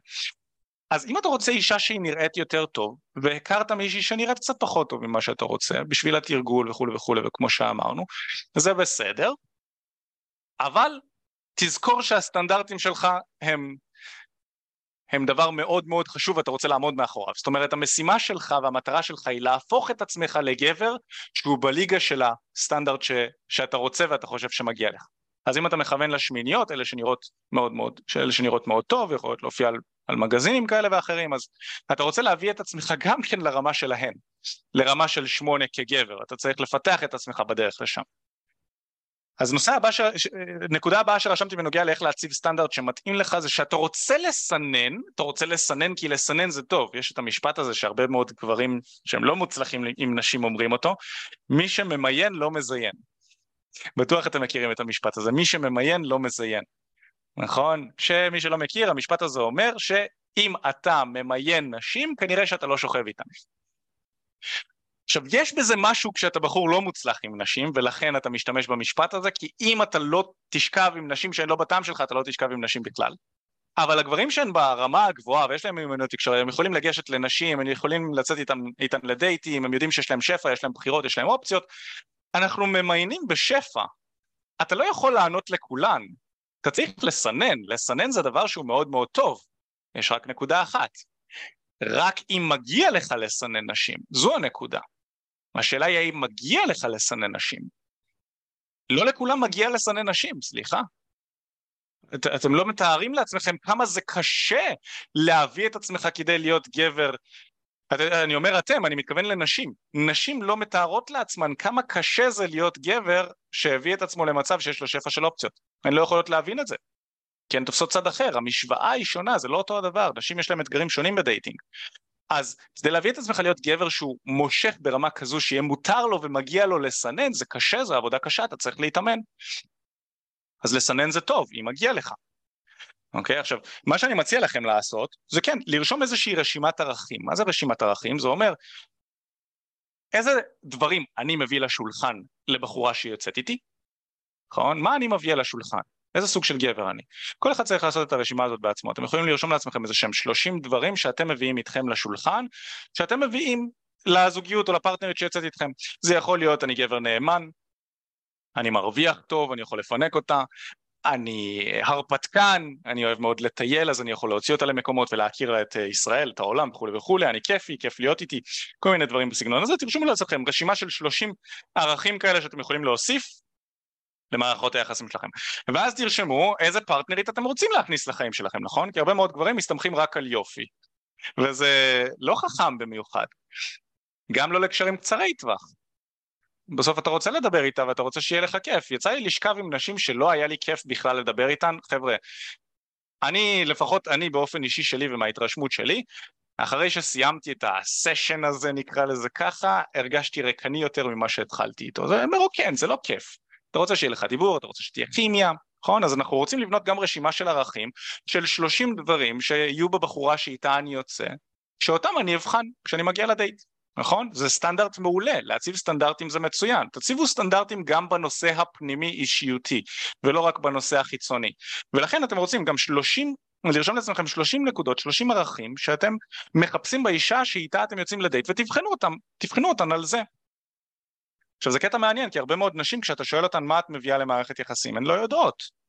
אז אם אתה רוצה אישה שהיא נראית יותר טוב, והכרת מישהי שנראית קצת פחות טוב ממה שאתה רוצה, בשביל התרגול וכולי וכולי, וכמו שאמרנו, זה בסדר, אבל תזכור שהסטנדרטים שלך הם, הם דבר מאוד מאוד חשוב ואתה רוצה לעמוד מאחוריו. זאת אומרת, המשימה שלך והמטרה שלך היא להפוך את עצמך לגבר שהוא בליגה של הסטנדרט ש, שאתה רוצה ואתה חושב שמגיע לך. אז אם אתה מכוון לשמיניות, אלה שנראות מאוד מאוד, אלה שנראות מאוד טוב, יכולות להופיע על על מגזינים כאלה ואחרים, אז אתה רוצה להביא את עצמך גם כן לרמה שלהן, לרמה של שמונה כגבר, אתה צריך לפתח את עצמך בדרך לשם. אז נושא הבא, ש... נקודה הבאה שרשמתי בנוגע לאיך להציב סטנדרט שמתאים לך זה שאתה רוצה לסנן, אתה רוצה לסנן כי לסנן זה טוב, יש את המשפט הזה שהרבה מאוד גברים שהם לא מוצלחים עם נשים אומרים אותו, מי שממיין לא מזיין. בטוח אתם מכירים את המשפט הזה, מי שממיין לא מזיין. נכון? שמי שלא מכיר, המשפט הזה אומר שאם אתה ממיין נשים, כנראה שאתה לא שוכב איתן. עכשיו, יש בזה משהו כשאתה בחור לא מוצלח עם נשים, ולכן אתה משתמש במשפט הזה, כי אם אתה לא תשכב עם נשים שהן לא בטעם שלך, אתה לא תשכב עם נשים בכלל. אבל הגברים שהן ברמה הגבוהה ויש להם מיומנות תקשורת, הם יכולים לגשת לנשים, הם יכולים לצאת איתם, איתם לדייטים, הם יודעים שיש להם שפע, יש להם בחירות, יש להם אופציות, אנחנו ממיינים בשפע. אתה לא יכול לענות לכולן, אתה צריך לסנן, לסנן זה דבר שהוא מאוד מאוד טוב, יש רק נקודה אחת, רק אם מגיע לך לסנן נשים, זו הנקודה. השאלה היא האם מגיע לך לסנן נשים. לא לכולם מגיע לסנן נשים, סליחה. את, אתם לא מתארים לעצמכם כמה זה קשה להביא את עצמך כדי להיות גבר אני אומר אתם, אני מתכוון לנשים. נשים לא מתארות לעצמן כמה קשה זה להיות גבר שהביא את עצמו למצב שיש לו שפע של אופציות. הן לא יכולות להבין את זה. כי הן תופסות צד אחר, המשוואה היא שונה, זה לא אותו הדבר, נשים יש להם אתגרים שונים בדייטינג. אז כדי להביא את עצמך להיות גבר שהוא מושך ברמה כזו שיהיה מותר לו ומגיע לו לסנן, זה קשה, זו עבודה קשה, אתה צריך להתאמן. אז לסנן זה טוב, אם מגיע לך. אוקיי, עכשיו, מה שאני מציע לכם לעשות, זה כן, לרשום איזושהי רשימת ערכים. מה זה רשימת ערכים? זה אומר, איזה דברים אני מביא לשולחן לבחורה שיוצאת איתי, נכון? מה אני מביא לשולחן? איזה סוג של גבר אני? כל אחד צריך לעשות את הרשימה הזאת בעצמו. אתם יכולים לרשום לעצמכם איזה שהם 30 דברים שאתם מביאים איתכם לשולחן, שאתם מביאים לזוגיות או לפרטנרית שיוצאת איתכם. זה יכול להיות אני גבר נאמן, אני מרוויח טוב, אני יכול לפנק אותה, אני הרפתקן, אני אוהב מאוד לטייל אז אני יכול להוציא אותה למקומות ולהכיר את ישראל, את העולם וכולי וכולי, אני כיפי, כיף להיות איתי, כל מיני דברים בסגנון הזה, תרשמו לעצמכם רשימה של 30 ערכים כאלה שאתם יכולים להוסיף למערכות היחסים שלכם. ואז תרשמו איזה פרטנרית אתם רוצים להכניס לחיים שלכם, נכון? כי הרבה מאוד גברים מסתמכים רק על יופי, וזה לא חכם במיוחד, גם לא לקשרים קצרי טווח. בסוף אתה רוצה לדבר איתה ואתה רוצה שיהיה לך כיף. יצא לי לשכב עם נשים שלא היה לי כיף בכלל לדבר איתן, חבר'ה, אני, לפחות אני באופן אישי שלי ומההתרשמות שלי, אחרי שסיימתי את הסשן הזה, נקרא לזה ככה, הרגשתי ריקני יותר ממה שהתחלתי איתו. זה מרוקן, זה לא כיף. אתה רוצה שיהיה לך דיבור, אתה רוצה שתהיה כימיה, נכון? אז אנחנו רוצים לבנות גם רשימה של ערכים, של 30 דברים שיהיו בבחורה שאיתה אני יוצא, שאותם אני אבחן כשאני מגיע לדייט. נכון? זה סטנדרט מעולה, להציב סטנדרטים זה מצוין. תציבו סטנדרטים גם בנושא הפנימי אישיותי, ולא רק בנושא החיצוני. ולכן אתם רוצים גם 30, לרשום לעצמכם 30 נקודות, 30 ערכים, שאתם מחפשים באישה שאיתה אתם יוצאים לדייט, ותבחנו אותם, תבחנו אותן על זה. עכשיו זה קטע מעניין, כי הרבה מאוד נשים, כשאתה שואל אותן מה את מביאה למערכת יחסים, הן לא יודעות.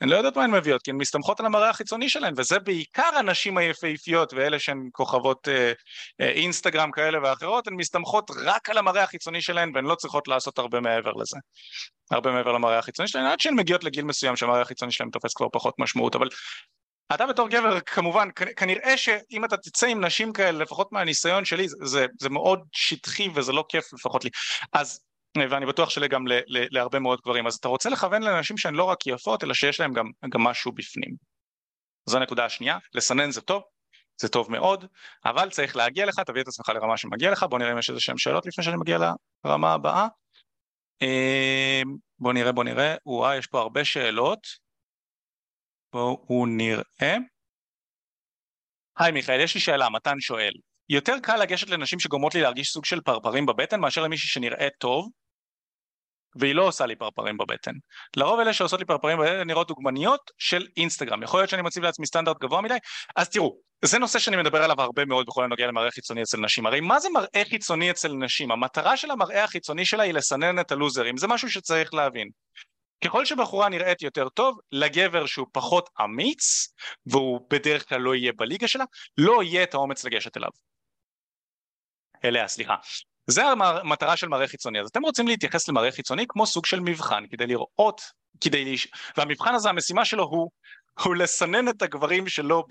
הן לא יודעות מה הן מביאות, כי הן מסתמכות על המראה החיצוני שלהן, וזה בעיקר הנשים היפהפיות ואלה שהן כוכבות אה, אה, אינסטגרם כאלה ואחרות, הן מסתמכות רק על המראה החיצוני שלהן והן לא צריכות לעשות הרבה מעבר לזה. הרבה מעבר למראה החיצוני שלהן, עד שהן מגיעות לגיל מסוים שהמראה החיצוני שלהן תופס כבר פחות משמעות, אבל אתה בתור גבר כמובן, כנראה שאם אתה תצא עם נשים כאלה, לפחות מהניסיון שלי, זה, זה, מאוד שטחי וזה לא כיף לפחות לי. אז ואני בטוח שגם להרבה מאוד גברים. אז אתה רוצה לכוון לאנשים שהן לא רק יפות, אלא שיש להם גם, גם משהו בפנים. זו הנקודה השנייה, לסנן זה טוב, זה טוב מאוד, אבל צריך להגיע לך, תביא את עצמך לרמה שמגיע לך, בוא נראה אם יש איזה שהם שאלות לפני שאני מגיע לרמה הבאה. אמ, בוא נראה, בוא נראה, וואי, יש פה הרבה שאלות. בואו נראה. היי מיכאל, יש לי שאלה, מתן שואל. יותר קל לגשת לנשים שגורמות לי להרגיש סוג של פרפרים בבטן מאשר למישהי שנראית טוב והיא לא עושה לי פרפרים בבטן. לרוב אלה שעושות לי פרפרים בבטן נראות דוגמניות של אינסטגרם. יכול להיות שאני מציב לעצמי סטנדרט גבוה מדי? אז תראו, זה נושא שאני מדבר עליו הרבה מאוד בכל הנוגע למראה חיצוני אצל נשים. הרי מה זה מראה חיצוני אצל נשים? המטרה של המראה החיצוני שלה היא לסנן את הלוזרים. זה משהו שצריך להבין. ככל שבחורה נראית יותר טוב, לגבר שהוא פחות אמיץ, והוא בדרך כלל לא יהיה בליגה שלה, לא יהיה את האומץ לגשת אליו. אליה, סליחה. זה המטרה של מראה חיצוני. אז אתם רוצים להתייחס למראה חיצוני כמו סוג של מבחן, כדי לראות, כדי לש... והמבחן הזה, המשימה שלו הוא, הוא לסנן את הגברים שלו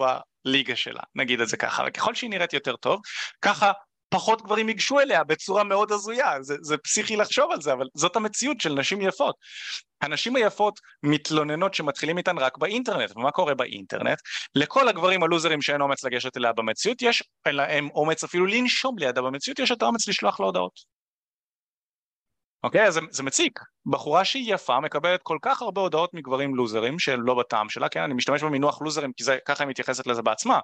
בליגה שלה, נגיד את זה ככה. וככל שהיא נראית יותר טוב, ככה פחות גברים ייגשו אליה בצורה מאוד הזויה, זה, זה פסיכי לחשוב על זה, אבל זאת המציאות של נשים יפות. הנשים היפות מתלוננות שמתחילים איתן רק באינטרנט, ומה קורה באינטרנט? לכל הגברים הלוזרים שאין אומץ לגשת אליה במציאות, יש להם אומץ אפילו לנשום לידה במציאות, יש את האומץ לשלוח לה הודעות. אוקיי? אז זה, זה מציק. בחורה שהיא יפה מקבלת כל כך הרבה הודעות מגברים לוזרים שהם לא בטעם שלה, כן? אני משתמש במינוח לוזרים כי זה, ככה היא מתייחסת לזה בעצמה.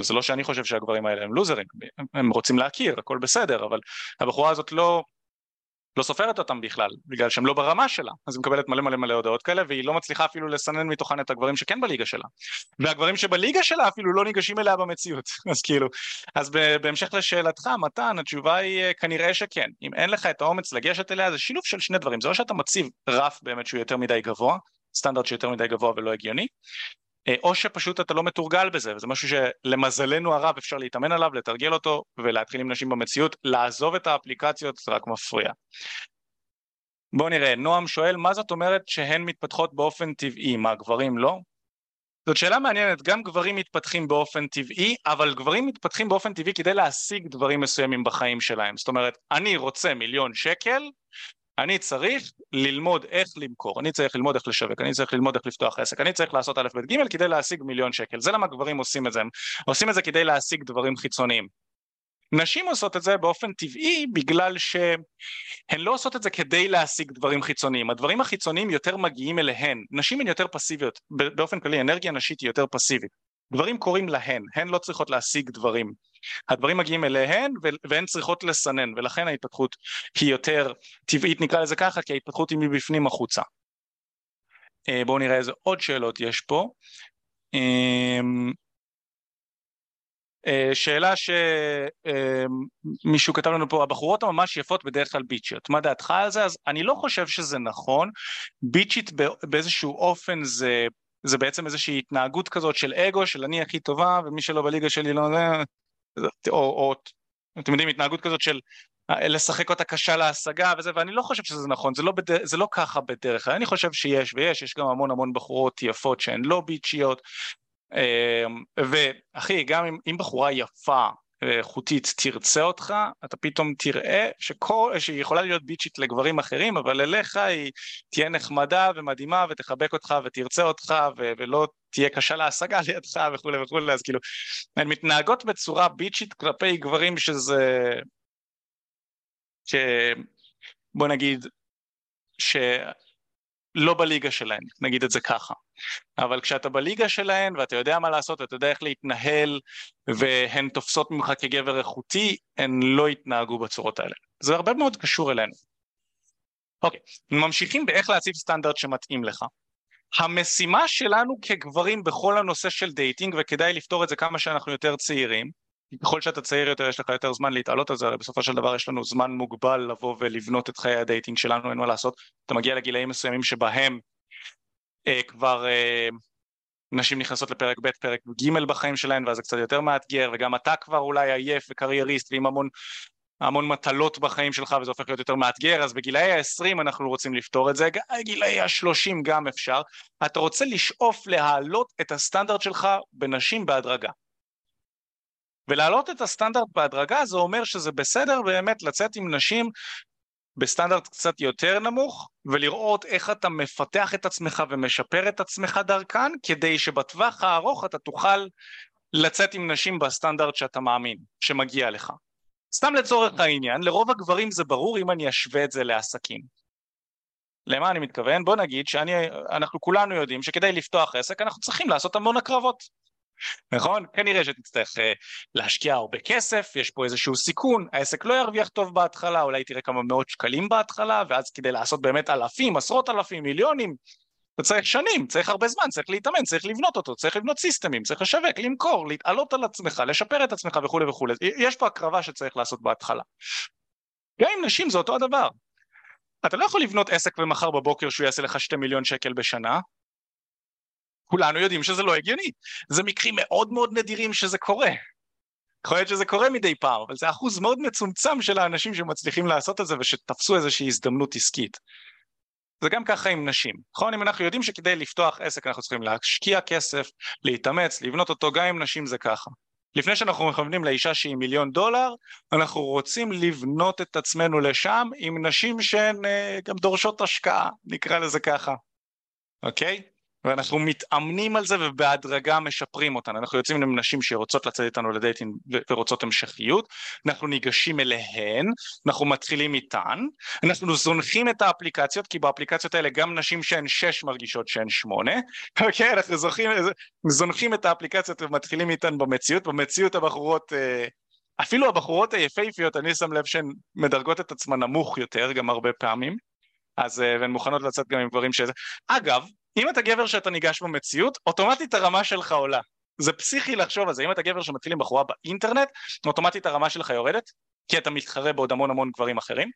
זה לא שאני חושב שהגברים האלה הם לוזרים, הם רוצים להכיר, הכל בסדר, אבל הבחורה הזאת לא, לא סופרת אותם בכלל, בגלל שהם לא ברמה שלה, אז היא מקבלת מלא מלא מלא הודעות כאלה, והיא לא מצליחה אפילו לסנן מתוכן את הגברים שכן בליגה שלה. והגברים שבליגה שלה אפילו לא ניגשים אליה במציאות, אז כאילו, אז בהמשך לשאלתך, מתן, התשובה היא אה, כנראה שכן. אם אין לך את האומץ לגשת אליה, זה שילוב של שני דברים, זה או שאתה מציב רף באמת שהוא יותר מדי גבוה, סטנדרט שיותר מדי גבוה ולא הגיוני, או שפשוט אתה לא מתורגל בזה, וזה משהו שלמזלנו הרב אפשר להתאמן עליו, לתרגל אותו ולהתחיל עם נשים במציאות, לעזוב את האפליקציות זה רק מפריע. בואו נראה, נועם שואל מה זאת אומרת שהן מתפתחות באופן טבעי, מה גברים לא? זאת שאלה מעניינת, גם גברים מתפתחים באופן טבעי, אבל גברים מתפתחים באופן טבעי כדי להשיג דברים מסוימים בחיים שלהם. זאת אומרת, אני רוצה מיליון שקל, אני צריך ללמוד איך למכור, אני צריך ללמוד איך לשווק, אני צריך ללמוד איך לפתוח עסק, אני צריך לעשות א' ב' ג' כדי להשיג מיליון שקל. זה למה גברים עושים את זה, הם עושים את זה כדי להשיג דברים חיצוניים. נשים עושות את זה באופן טבעי בגלל שהן לא עושות את זה כדי להשיג דברים חיצוניים, הדברים החיצוניים יותר מגיעים אליהן, נשים הן יותר פסיביות, באופן כללי אנרגיה נשית היא יותר פסיבית, דברים קורים להן, הן לא צריכות להשיג דברים, הדברים מגיעים אליהן והן צריכות לסנן ולכן ההתפתחות היא יותר טבעית נקרא לזה ככה כי ההתפתחות היא מבפנים החוצה. אה, בואו נראה איזה עוד שאלות יש פה. אמ, אה, שאלה שמישהו כתב לנו פה, הבחורות הממש יפות בדרך כלל ביצ'יות, מה דעתך על זה? אז אני לא חושב שזה נכון, ביצ'ית באיזשהו אופן זה, זה בעצם איזושהי התנהגות כזאת של אגו, של אני הכי טובה ומי שלא בליגה שלי לא... או, או אתם יודעים, התנהגות כזאת של אה, לשחק אותה קשה להשגה וזה, ואני לא חושב שזה נכון, זה לא, בד... זה לא ככה בדרך כלל, אני חושב שיש ויש, יש גם המון המון בחורות יפות שהן לא ביצ'יות, אמ, ואחי, גם אם, אם בחורה יפה ואיכותית תרצה אותך, אתה פתאום תראה שכל, שהיא יכולה להיות ביצ'ית לגברים אחרים, אבל אליך היא תהיה נחמדה ומדהימה ותחבק אותך ותרצה אותך ו- ולא תהיה קשה להשגה לידך וכולי וכולי, אז כאילו, הן מתנהגות בצורה ביצ'ית כלפי גברים שזה... ש... בוא נגיד, ש... לא בליגה שלהן, נגיד את זה ככה. אבל כשאתה בליגה שלהן ואתה יודע מה לעשות ואתה יודע איך להתנהל והן תופסות ממך כגבר איכותי, הן לא יתנהגו בצורות האלה. זה הרבה מאוד קשור אלינו. אוקיי, ממשיכים באיך להציב סטנדרט שמתאים לך. המשימה שלנו כגברים בכל הנושא של דייטינג, וכדאי לפתור את זה כמה שאנחנו יותר צעירים, ככל שאתה צעיר יותר יש לך יותר זמן להתעלות על זה, הרי בסופו של דבר יש לנו זמן מוגבל לבוא ולבנות את חיי הדייטינג שלנו, אין מה לעשות, אתה מגיע לגילאים מסוימים שבהם אה, כבר אה, נשים נכנסות לפרק ב', פרק ג' בחיים שלהן, ואז זה קצת יותר מאתגר, וגם אתה כבר אולי עייף וקרייריסט ועם המון, המון מטלות בחיים שלך וזה הופך להיות יותר מאתגר, אז בגילאי ה-20 אנחנו רוצים לפתור את זה, גילאי ה-30 גם אפשר, אתה רוצה לשאוף להעלות את הסטנדרט שלך בנשים בהדרגה. ולהעלות את הסטנדרט בהדרגה זה אומר שזה בסדר באמת לצאת עם נשים בסטנדרט קצת יותר נמוך ולראות איך אתה מפתח את עצמך ומשפר את עצמך דרכן כדי שבטווח הארוך אתה תוכל לצאת עם נשים בסטנדרט שאתה מאמין שמגיע לך. סתם לצורך העניין, לרוב הגברים זה ברור אם אני אשווה את זה לעסקים. למה אני מתכוון? בוא נגיד שאנחנו כולנו יודעים שכדי לפתוח עסק אנחנו צריכים לעשות המון הקרבות. נכון? כנראה שתצטרך uh, להשקיע הרבה כסף, יש פה איזשהו סיכון, העסק לא ירוויח טוב בהתחלה, אולי תראה כמה מאות שקלים בהתחלה, ואז כדי לעשות באמת אלפים, עשרות אלפים, מיליונים, אתה צריך שנים, צריך הרבה זמן, צריך להתאמן, צריך לבנות אותו, צריך לבנות סיסטמים, צריך לשווק, למכור, להתעלות על עצמך, לשפר את עצמך וכולי וכולי. יש פה הקרבה שצריך לעשות בהתחלה. גם עם נשים זה אותו הדבר. אתה לא יכול לבנות עסק ומחר בבוקר שהוא יעשה לך שתי מיליון שקל בשנה, כולנו יודעים שזה לא הגיוני. זה מקרים מאוד מאוד נדירים שזה קורה. יכול להיות שזה קורה מדי פעם, אבל זה אחוז מאוד מצומצם של האנשים שמצליחים לעשות את זה ושתפסו איזושהי הזדמנות עסקית. זה גם ככה עם נשים, נכון? אם אנחנו יודעים שכדי לפתוח עסק אנחנו צריכים להשקיע כסף, להתאמץ, לבנות אותו, גם עם נשים זה ככה. לפני שאנחנו מכוונים לאישה שהיא מיליון דולר, אנחנו רוצים לבנות את עצמנו לשם עם נשים שהן אה, גם דורשות השקעה, נקרא לזה ככה, אוקיי? ואנחנו מתאמנים על זה ובהדרגה משפרים אותן. אנחנו יוצאים עם נשים שרוצות לצאת איתנו לדייטים ורוצות המשכיות, אנחנו ניגשים אליהן, אנחנו מתחילים איתן, אנחנו זונחים את האפליקציות, כי באפליקציות האלה גם נשים שהן שש מרגישות שהן שמונה, אוקיי? אנחנו זונחים, זונחים את האפליקציות ומתחילים איתן במציאות, במציאות הבחורות... אה, אפילו הבחורות היפהפיות, אני שם לב שהן מדרגות את עצמן נמוך יותר, גם הרבה פעמים, אז, אה, והן מוכנות לצאת גם עם דברים שזה. אגב, אם אתה גבר שאתה ניגש במציאות, אוטומטית הרמה שלך עולה. זה פסיכי לחשוב על זה, אם אתה גבר שמתחיל עם בחורה באינטרנט, אוטומטית הרמה שלך יורדת, כי אתה מתחרה בעוד המון המון גברים אחרים,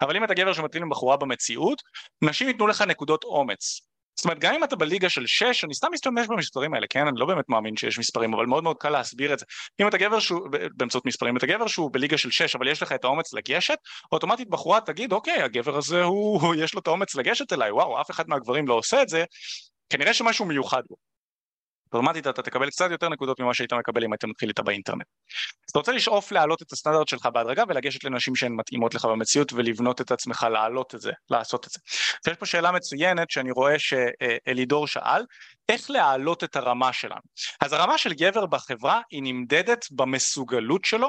אבל אם אתה גבר שמתחיל עם בחורה במציאות, נשים ייתנו לך נקודות אומץ. זאת אומרת, גם אם אתה בליגה של 6, אני סתם משתמש במספרים האלה, כן? אני לא באמת מאמין שיש מספרים, אבל מאוד מאוד קל להסביר את זה. אם אתה גבר שהוא, באמצעות מספרים, אתה גבר שהוא בליגה של 6, אבל יש לך את האומץ לגשת, אוטומטית בחורה תגיד, אוקיי, הגבר הזה, הוא, יש לו את האומץ לגשת אליי, וואו, אף אחד מהגברים לא עושה את זה, כנראה שמשהו מיוחד בו. אוטומטית אתה תקבל קצת יותר נקודות ממה שהיית מקבל אם היית מתחיל איתה באינטרנט. אז אתה רוצה לשאוף להעלות את הסטנדרט שלך בהדרגה ולגשת לנשים שהן מתאימות לך במציאות ולבנות את עצמך להעלות את זה, לעשות את זה. אז יש פה שאלה מצוינת שאני רואה שאלידור שאל, איך להעלות את הרמה שלנו? אז הרמה של גבר בחברה היא נמדדת במסוגלות שלו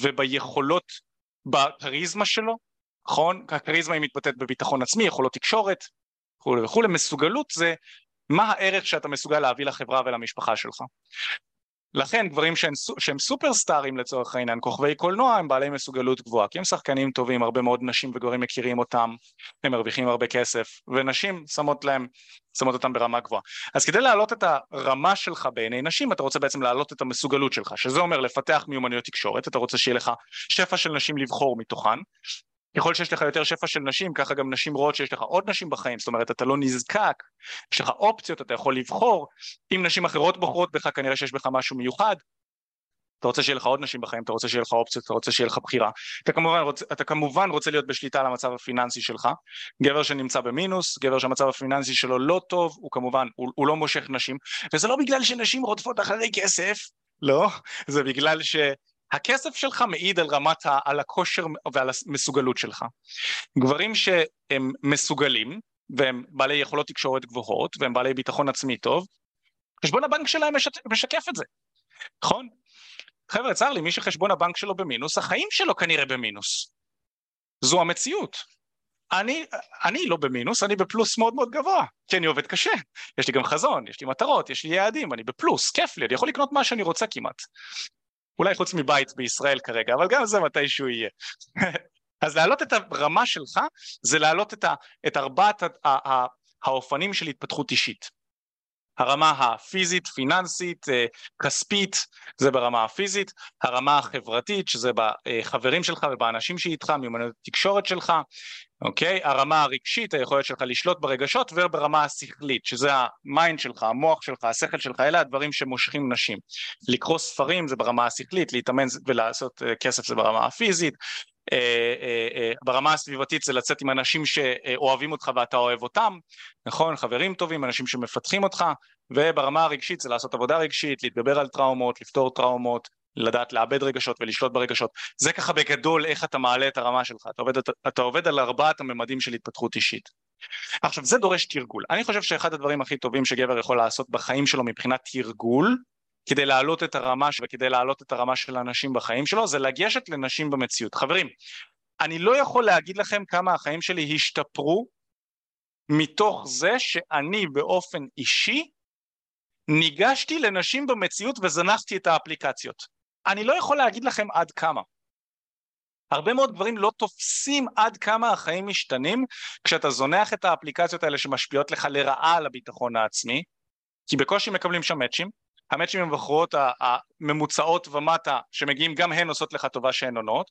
וביכולות, בכריזמה שלו, נכון? הכריזמה היא מתבטאת בביטחון עצמי, יכולות תקשורת וכולי וכולי, מסוגלות זה מה הערך שאתה מסוגל להביא לחברה ולמשפחה שלך. לכן גברים שהם, שהם סופרסטארים לצורך העניין, כוכבי קולנוע הם בעלי מסוגלות גבוהה, כי הם שחקנים טובים, הרבה מאוד נשים וגברים מכירים אותם, הם מרוויחים הרבה כסף, ונשים שמות להם, שמות אותם ברמה גבוהה. אז כדי להעלות את הרמה שלך בעיני נשים, אתה רוצה בעצם להעלות את המסוגלות שלך, שזה אומר לפתח מיומנויות תקשורת, אתה רוצה שיהיה לך שפע של נשים לבחור מתוכן, ככל שיש לך יותר שפע של נשים, ככה גם נשים רואות שיש לך עוד נשים בחיים, זאת אומרת אתה לא נזקק, יש לך אופציות, אתה יכול לבחור, אם נשים אחרות בוחרות בך כנראה שיש בך משהו מיוחד, אתה רוצה שיהיה לך עוד נשים בחיים, אתה רוצה שיהיה לך אופציות, אתה רוצה שיהיה לך בחירה. אתה כמובן, רוצ, אתה כמובן רוצה להיות בשליטה על המצב הפיננסי שלך. גבר שנמצא במינוס, גבר שהמצב הפיננסי שלו לא טוב, הוא כמובן, הוא, הוא לא מושך נשים, וזה לא בגלל שנשים רודפות אחרי כסף, לא, זה בגלל ש... הכסף שלך מעיד על רמת, ה, על הכושר ועל המסוגלות שלך. גברים שהם מסוגלים, והם בעלי יכולות תקשורת גבוהות, והם בעלי ביטחון עצמי טוב, חשבון הבנק שלהם משקף את זה, נכון? חבר'ה, צר לי, מי שחשבון הבנק שלו במינוס, החיים שלו כנראה במינוס. זו המציאות. אני, אני לא במינוס, אני בפלוס מאוד מאוד גבוה, כי אני עובד קשה. יש לי גם חזון, יש לי מטרות, יש לי יעדים, אני בפלוס, כיף לי, אני יכול לקנות מה שאני רוצה כמעט. אולי חוץ מבית בישראל כרגע, אבל גם זה מתישהו יהיה. אז להעלות את הרמה שלך זה להעלות את, את ארבעת האופנים של התפתחות אישית. הרמה הפיזית, פיננסית, אה, כספית, זה ברמה הפיזית, הרמה החברתית, שזה בחברים שלך ובאנשים שאיתך, מיומנות התקשורת שלך, אוקיי? הרמה הרגשית, היכולת שלך לשלוט ברגשות, וברמה השכלית, שזה ה mind שלך, המוח שלך, השכל שלך, אלה הדברים שמושכים נשים. לקרוא ספרים זה ברמה השכלית, להתאמן ולעשות אה, כסף זה ברמה הפיזית, ברמה הסביבתית זה לצאת עם אנשים שאוהבים אותך ואתה אוהב אותם, נכון? חברים טובים, אנשים שמפתחים אותך, וברמה הרגשית זה לעשות עבודה רגשית, להתגבר על טראומות, לפתור טראומות, לדעת לעבד רגשות ולשלוט ברגשות. זה ככה בגדול איך אתה מעלה את הרמה שלך, אתה עובד, אתה, אתה עובד על ארבעת הממדים של התפתחות אישית. עכשיו זה דורש תרגול, אני חושב שאחד הדברים הכי טובים שגבר יכול לעשות בחיים שלו מבחינת תרגול, כדי להעלות את הרמה וכדי להעלות את הרמה של האנשים בחיים שלו, זה לגשת לנשים במציאות. חברים, אני לא יכול להגיד לכם כמה החיים שלי השתפרו מתוך זה שאני באופן אישי ניגשתי לנשים במציאות וזנחתי את האפליקציות. אני לא יכול להגיד לכם עד כמה. הרבה מאוד גברים לא תופסים עד כמה החיים משתנים כשאתה זונח את האפליקציות האלה שמשפיעות לך לרעה על הביטחון העצמי, כי בקושי מקבלים שם מאצ'ים, המאצ'ים הם בחורות הממוצעות ומטה שמגיעים גם הן עושות לך טובה שהן עונות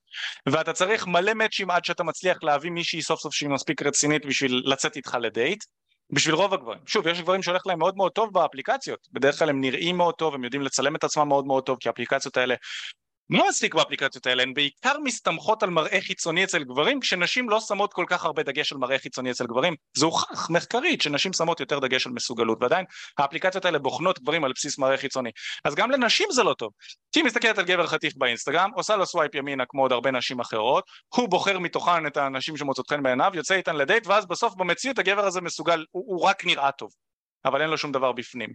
ואתה צריך מלא מאצ'ים עד שאתה מצליח להביא מישהי סוף סוף שהיא מספיק רצינית בשביל לצאת איתך לדייט בשביל רוב הגברים. שוב, יש גברים שהולך להם מאוד מאוד טוב באפליקציות, בדרך כלל הם נראים מאוד טוב, הם יודעים לצלם את עצמם מאוד מאוד טוב, כי האפליקציות האלה לא מספיק באפליקציות האלה, הן בעיקר מסתמכות על מראה חיצוני אצל גברים, כשנשים לא שמות כל כך הרבה דגש על מראה חיצוני אצל גברים. זה הוכח מחקרית שנשים שמות יותר דגש על מסוגלות, ועדיין האפליקציות האלה בוחנות גברים על בסיס מראה חיצוני. אז גם לנשים זה לא טוב. כי היא מסתכלת על גבר חתיך באינסטגרם, עושה לו swipe ימינה כמו עוד הרבה נשים אחרות, הוא בוחר מתוכן את הנשים שמוצאות חן בעיניו, יוצא איתן לדייט, ואז בסוף במציאות הגבר הזה לא מסוגל, הוא, הוא רק נראה טוב. אבל אין לו שום דבר בפנים.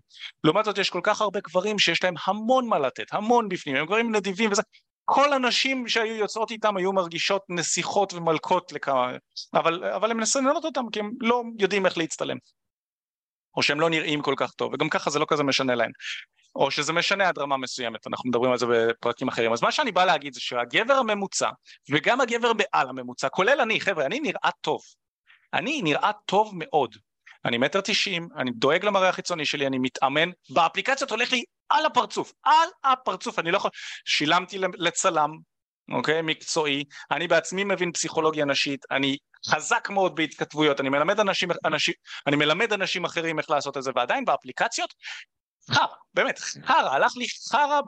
לעומת זאת יש כל כך הרבה גברים שיש להם המון מה לתת, המון בפנים, הם גברים נדיבים וזה, כל הנשים שהיו יוצאות איתם היו מרגישות נסיכות ומלכות לכמה, אבל, אבל הם מסננות אותם כי הם לא יודעים איך להצטלם. או שהם לא נראים כל כך טוב, וגם ככה זה לא כזה משנה להם. או שזה משנה עד רמה מסוימת, אנחנו מדברים על זה בפרקים אחרים. אז מה שאני בא להגיד זה שהגבר הממוצע, וגם הגבר מעל הממוצע, כולל אני, חבר'ה, אני נראה טוב. אני נראה טוב מאוד. אני מטר תשעים, אני דואג למראה החיצוני שלי, אני מתאמן, באפליקציות הולך לי על הפרצוף, על הפרצוף, אני לא יכול, שילמתי לצלם, אוקיי, מקצועי, אני בעצמי מבין פסיכולוגיה נשית, אני חזק מאוד בהתכתבויות, אני מלמד אנשים, אנשים, אני מלמד אנשים אחרים איך לעשות את זה, ועדיין באפליקציות, חרא, באמת, חרא, הלך לי חרא,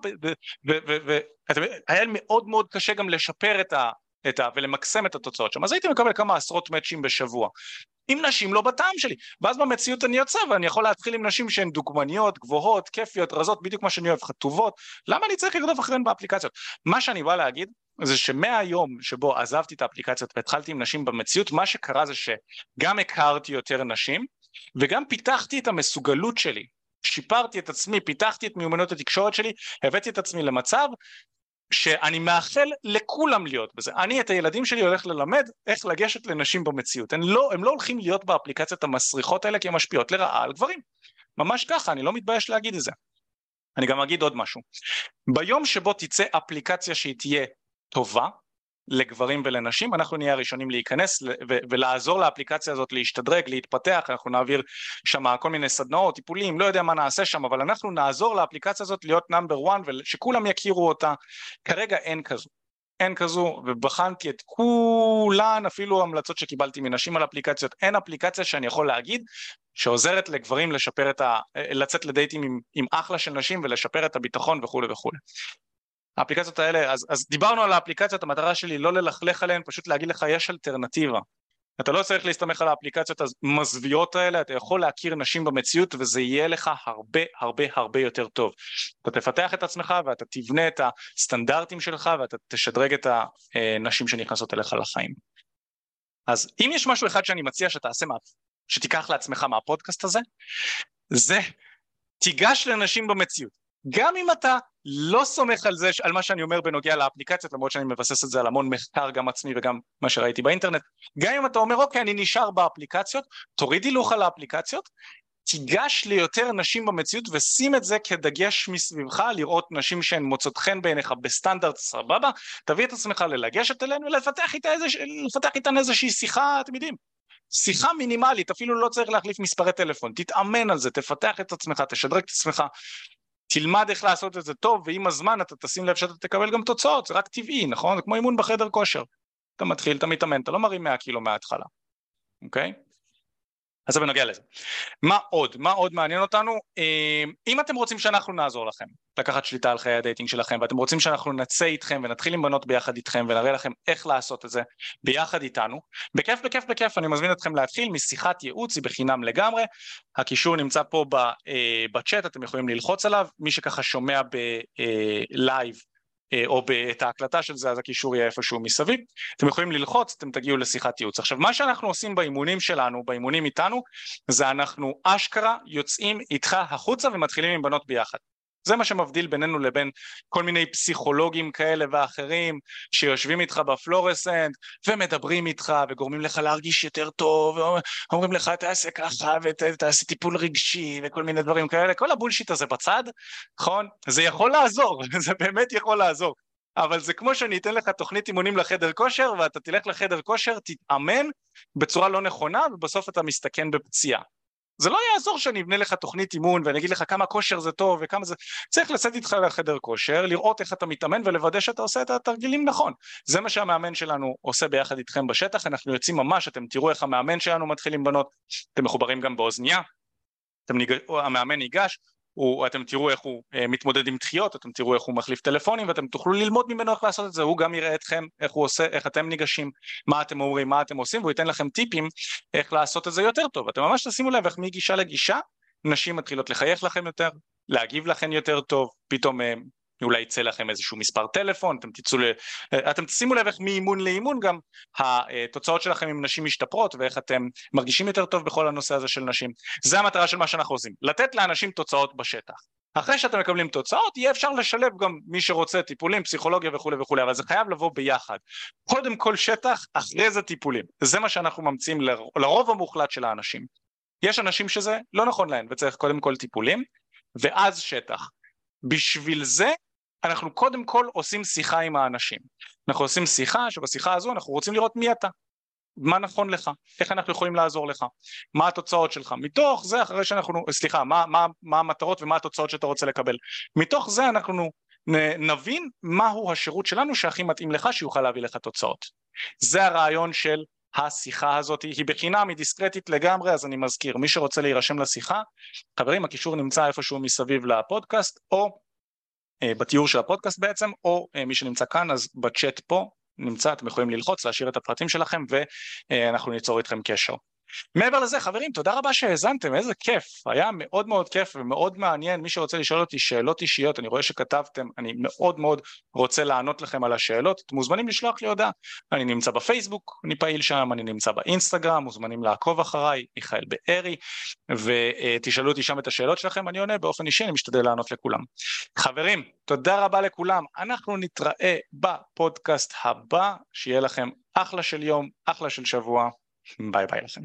והיה מאוד מאוד קשה גם לשפר את ה... את ה... ולמקסם את התוצאות שם, אז הייתי מקבל כמה עשרות מאצ'ים בשבוע. עם נשים לא בטעם שלי, ואז במציאות אני יוצא ואני יכול להתחיל עם נשים שהן דוגמניות, גבוהות, כיפיות, רזות, בדיוק מה שאני אוהב, חטובות, למה אני צריך לרדוף אחריהן באפליקציות? מה שאני בא להגיד זה שמהיום שבו עזבתי את האפליקציות והתחלתי עם נשים במציאות, מה שקרה זה שגם הכרתי יותר נשים וגם פיתחתי את המסוגלות שלי, שיפרתי את עצמי, פיתחתי את מיומנויות התקשורת שלי, הבאתי את עצמי למצב שאני מאחל לכולם להיות בזה. אני את הילדים שלי הולך ללמד איך לגשת לנשים במציאות. הם לא, הם לא הולכים להיות באפליקציות המסריחות האלה כי הן משפיעות לרעה על גברים. ממש ככה, אני לא מתבייש להגיד את זה. אני גם אגיד עוד משהו. ביום שבו תצא אפליקציה שהיא תהיה טובה, לגברים ולנשים, אנחנו נהיה הראשונים להיכנס ולעזור לאפליקציה הזאת להשתדרג, להתפתח, אנחנו נעביר שם כל מיני סדנאות, טיפולים, לא יודע מה נעשה שם, אבל אנחנו נעזור לאפליקציה הזאת להיות נאמבר 1 ושכולם יכירו אותה. כרגע אין כזו. אין כזו, ובחנתי את כולן, אפילו המלצות שקיבלתי מנשים על אפליקציות, אין אפליקציה שאני יכול להגיד שעוזרת לגברים לשפר את ה... לצאת לדייטים עם, עם אחלה של נשים ולשפר את הביטחון וכולי וכולי. האפליקציות האלה, אז, אז דיברנו על האפליקציות, המטרה שלי לא ללכלך עליהן, פשוט להגיד לך יש אלטרנטיבה. אתה לא צריך להסתמך על האפליקציות המזוויעות האלה, אתה יכול להכיר נשים במציאות וזה יהיה לך הרבה הרבה הרבה יותר טוב. אתה תפתח את עצמך ואתה תבנה את הסטנדרטים שלך ואתה תשדרג את הנשים שנכנסות אליך לחיים. אז אם יש משהו אחד שאני מציע שתעשה, מה, שתיקח לעצמך מהפודקאסט הזה, זה תיגש לנשים במציאות. גם אם אתה לא סומך על זה, על מה שאני אומר בנוגע לאפליקציות, למרות שאני מבסס את זה על המון מחקר גם עצמי וגם מה שראיתי באינטרנט, גם אם אתה אומר אוקיי אני נשאר באפליקציות, תוריד הילוך על האפליקציות, תיגש ליותר נשים במציאות ושים את זה כדגש מסביבך, לראות נשים שהן מוצאות חן בעיניך בסטנדרט סבבה, תביא את עצמך ללגשת אליהן ולפתח איתה איזה, איתן איזושהי שיחה, אתם יודעים, שיחה מינימלית, אפילו לא צריך להחליף מספרי טלפון, תתאמן על זה, תפתח את עצמך, תשדרג את עצמך, תלמד איך לעשות את זה טוב, ועם הזמן אתה תשים לב שאתה תקבל גם תוצאות, זה רק טבעי, נכון? זה כמו אימון בחדר כושר. אתה מתחיל, אתה מתאמן, אתה לא מרים 100 קילו מההתחלה, אוקיי? אז זה בנוגע לזה. מה עוד? מה עוד מעניין אותנו? אה, אם אתם רוצים שאנחנו נעזור לכם לקחת שליטה על חיי הדייטינג שלכם ואתם רוצים שאנחנו נצא איתכם ונתחיל עם בנות ביחד איתכם ונראה לכם איך לעשות את זה ביחד איתנו, בכיף בכיף בכיף אני מזמין אתכם להתחיל משיחת ייעוץ, היא בחינם לגמרי, הקישור נמצא פה אה, בצ'אט, אתם יכולים ללחוץ עליו, מי שככה שומע בלייב אה, או את ההקלטה של זה אז הקישור יהיה איפשהו מסביב. אתם יכולים ללחוץ אתם תגיעו לשיחת ייעוץ. עכשיו מה שאנחנו עושים באימונים שלנו באימונים איתנו זה אנחנו אשכרה יוצאים איתך החוצה ומתחילים עם בנות ביחד זה מה שמבדיל בינינו לבין כל מיני פסיכולוגים כאלה ואחרים שיושבים איתך בפלורסנט ומדברים איתך וגורמים לך להרגיש יותר טוב ואומרים לך תעשה ככה ותעשה טיפול רגשי וכל מיני דברים כאלה. כל הבולשיט הזה בצד נכון? זה יכול לעזור זה באמת יכול לעזור. אבל זה כמו שאני אתן לך תוכנית אימונים לחדר כושר ואתה תלך לחדר כושר תתאמן בצורה לא נכונה ובסוף אתה מסתכן בפציעה זה לא יעזור שאני אבנה לך תוכנית אימון ואני אגיד לך כמה כושר זה טוב וכמה זה... צריך לצאת איתך לחדר כושר, לראות איך אתה מתאמן ולוודא שאתה עושה את התרגילים נכון. זה מה שהמאמן שלנו עושה ביחד איתכם בשטח, אנחנו יוצאים ממש, אתם תראו איך המאמן שלנו מתחיל עם בנות, אתם מחוברים גם באוזנייה, ניג... המאמן ניגש, הוא, אתם תראו איך הוא אה, מתמודד עם דחיות, אתם תראו איך הוא מחליף טלפונים ואתם תוכלו ללמוד ממנו איך לעשות את זה, הוא גם יראה אתכם, איך הוא עושה, איך אתם ניגשים, מה אתם אומרים, מה אתם עושים, והוא ייתן לכם טיפים איך לעשות את זה יותר טוב. אתם ממש תשימו לב איך מגישה לגישה, נשים מתחילות לחייך לכם יותר, להגיב לכם יותר טוב, פתאום אה, אולי יצא לכם איזשהו מספר טלפון, אתם תצאו ל... אתם תשימו לב איך מאימון לאימון גם התוצאות שלכם עם נשים משתפרות ואיך אתם מרגישים יותר טוב בכל הנושא הזה של נשים. זה המטרה של מה שאנחנו עושים, לתת לאנשים תוצאות בשטח. אחרי שאתם מקבלים תוצאות יהיה אפשר לשלב גם מי שרוצה טיפולים, פסיכולוגיה וכולי וכולי, אבל זה חייב לבוא ביחד. קודם כל שטח, אחרי זה טיפולים. זה מה שאנחנו ממציאים לרוב המוחלט של האנשים. יש אנשים שזה לא נכון להם וצריך קודם כל טיפולים ואז שטח. בשביל זה אנחנו קודם כל עושים שיחה עם האנשים. אנחנו עושים שיחה שבשיחה הזו אנחנו רוצים לראות מי אתה, מה נכון לך, איך אנחנו יכולים לעזור לך, מה התוצאות שלך, מתוך זה אחרי שאנחנו, סליחה, מה, מה, מה המטרות ומה התוצאות שאתה רוצה לקבל, מתוך זה אנחנו נבין מהו השירות שלנו שהכי מתאים לך שיוכל להביא לך תוצאות. זה הרעיון של השיחה הזאת, היא בחינם, היא דיסקרטית לגמרי, אז אני מזכיר, מי שרוצה להירשם לשיחה, חברים, הקישור נמצא איפשהו מסביב לפודקאסט, או בתיאור של הפודקאסט בעצם, או אה, מי שנמצא כאן אז בצ'אט פה, נמצא, אתם יכולים ללחוץ, להשאיר את הפרטים שלכם ואנחנו ניצור איתכם קשר. מעבר לזה חברים תודה רבה שהאזנתם איזה כיף. היה מאוד מאוד כיף ומאוד מעניין. מי שרוצה לשאול אותי שאלות אישיות אני רואה שכתבתם אני מאוד מאוד רוצה לענות לכם על השאלות. אתם מוזמנים לשלוח לי הודעה. אני נמצא בפייסבוק אני פעיל שם אני נמצא באינסטגרם מוזמנים לעקוב אחריי מיכאל בארי ותשאלו אותי שם את השאלות שלכם אני עונה באופן אישי אני משתדל לענות לכולם. חברים תודה רבה לכולם. אנחנו נתראה בפודקאסט הבא. שיהיה לכם אחלה של יום אחלה של שבוע. ביי ביי לכם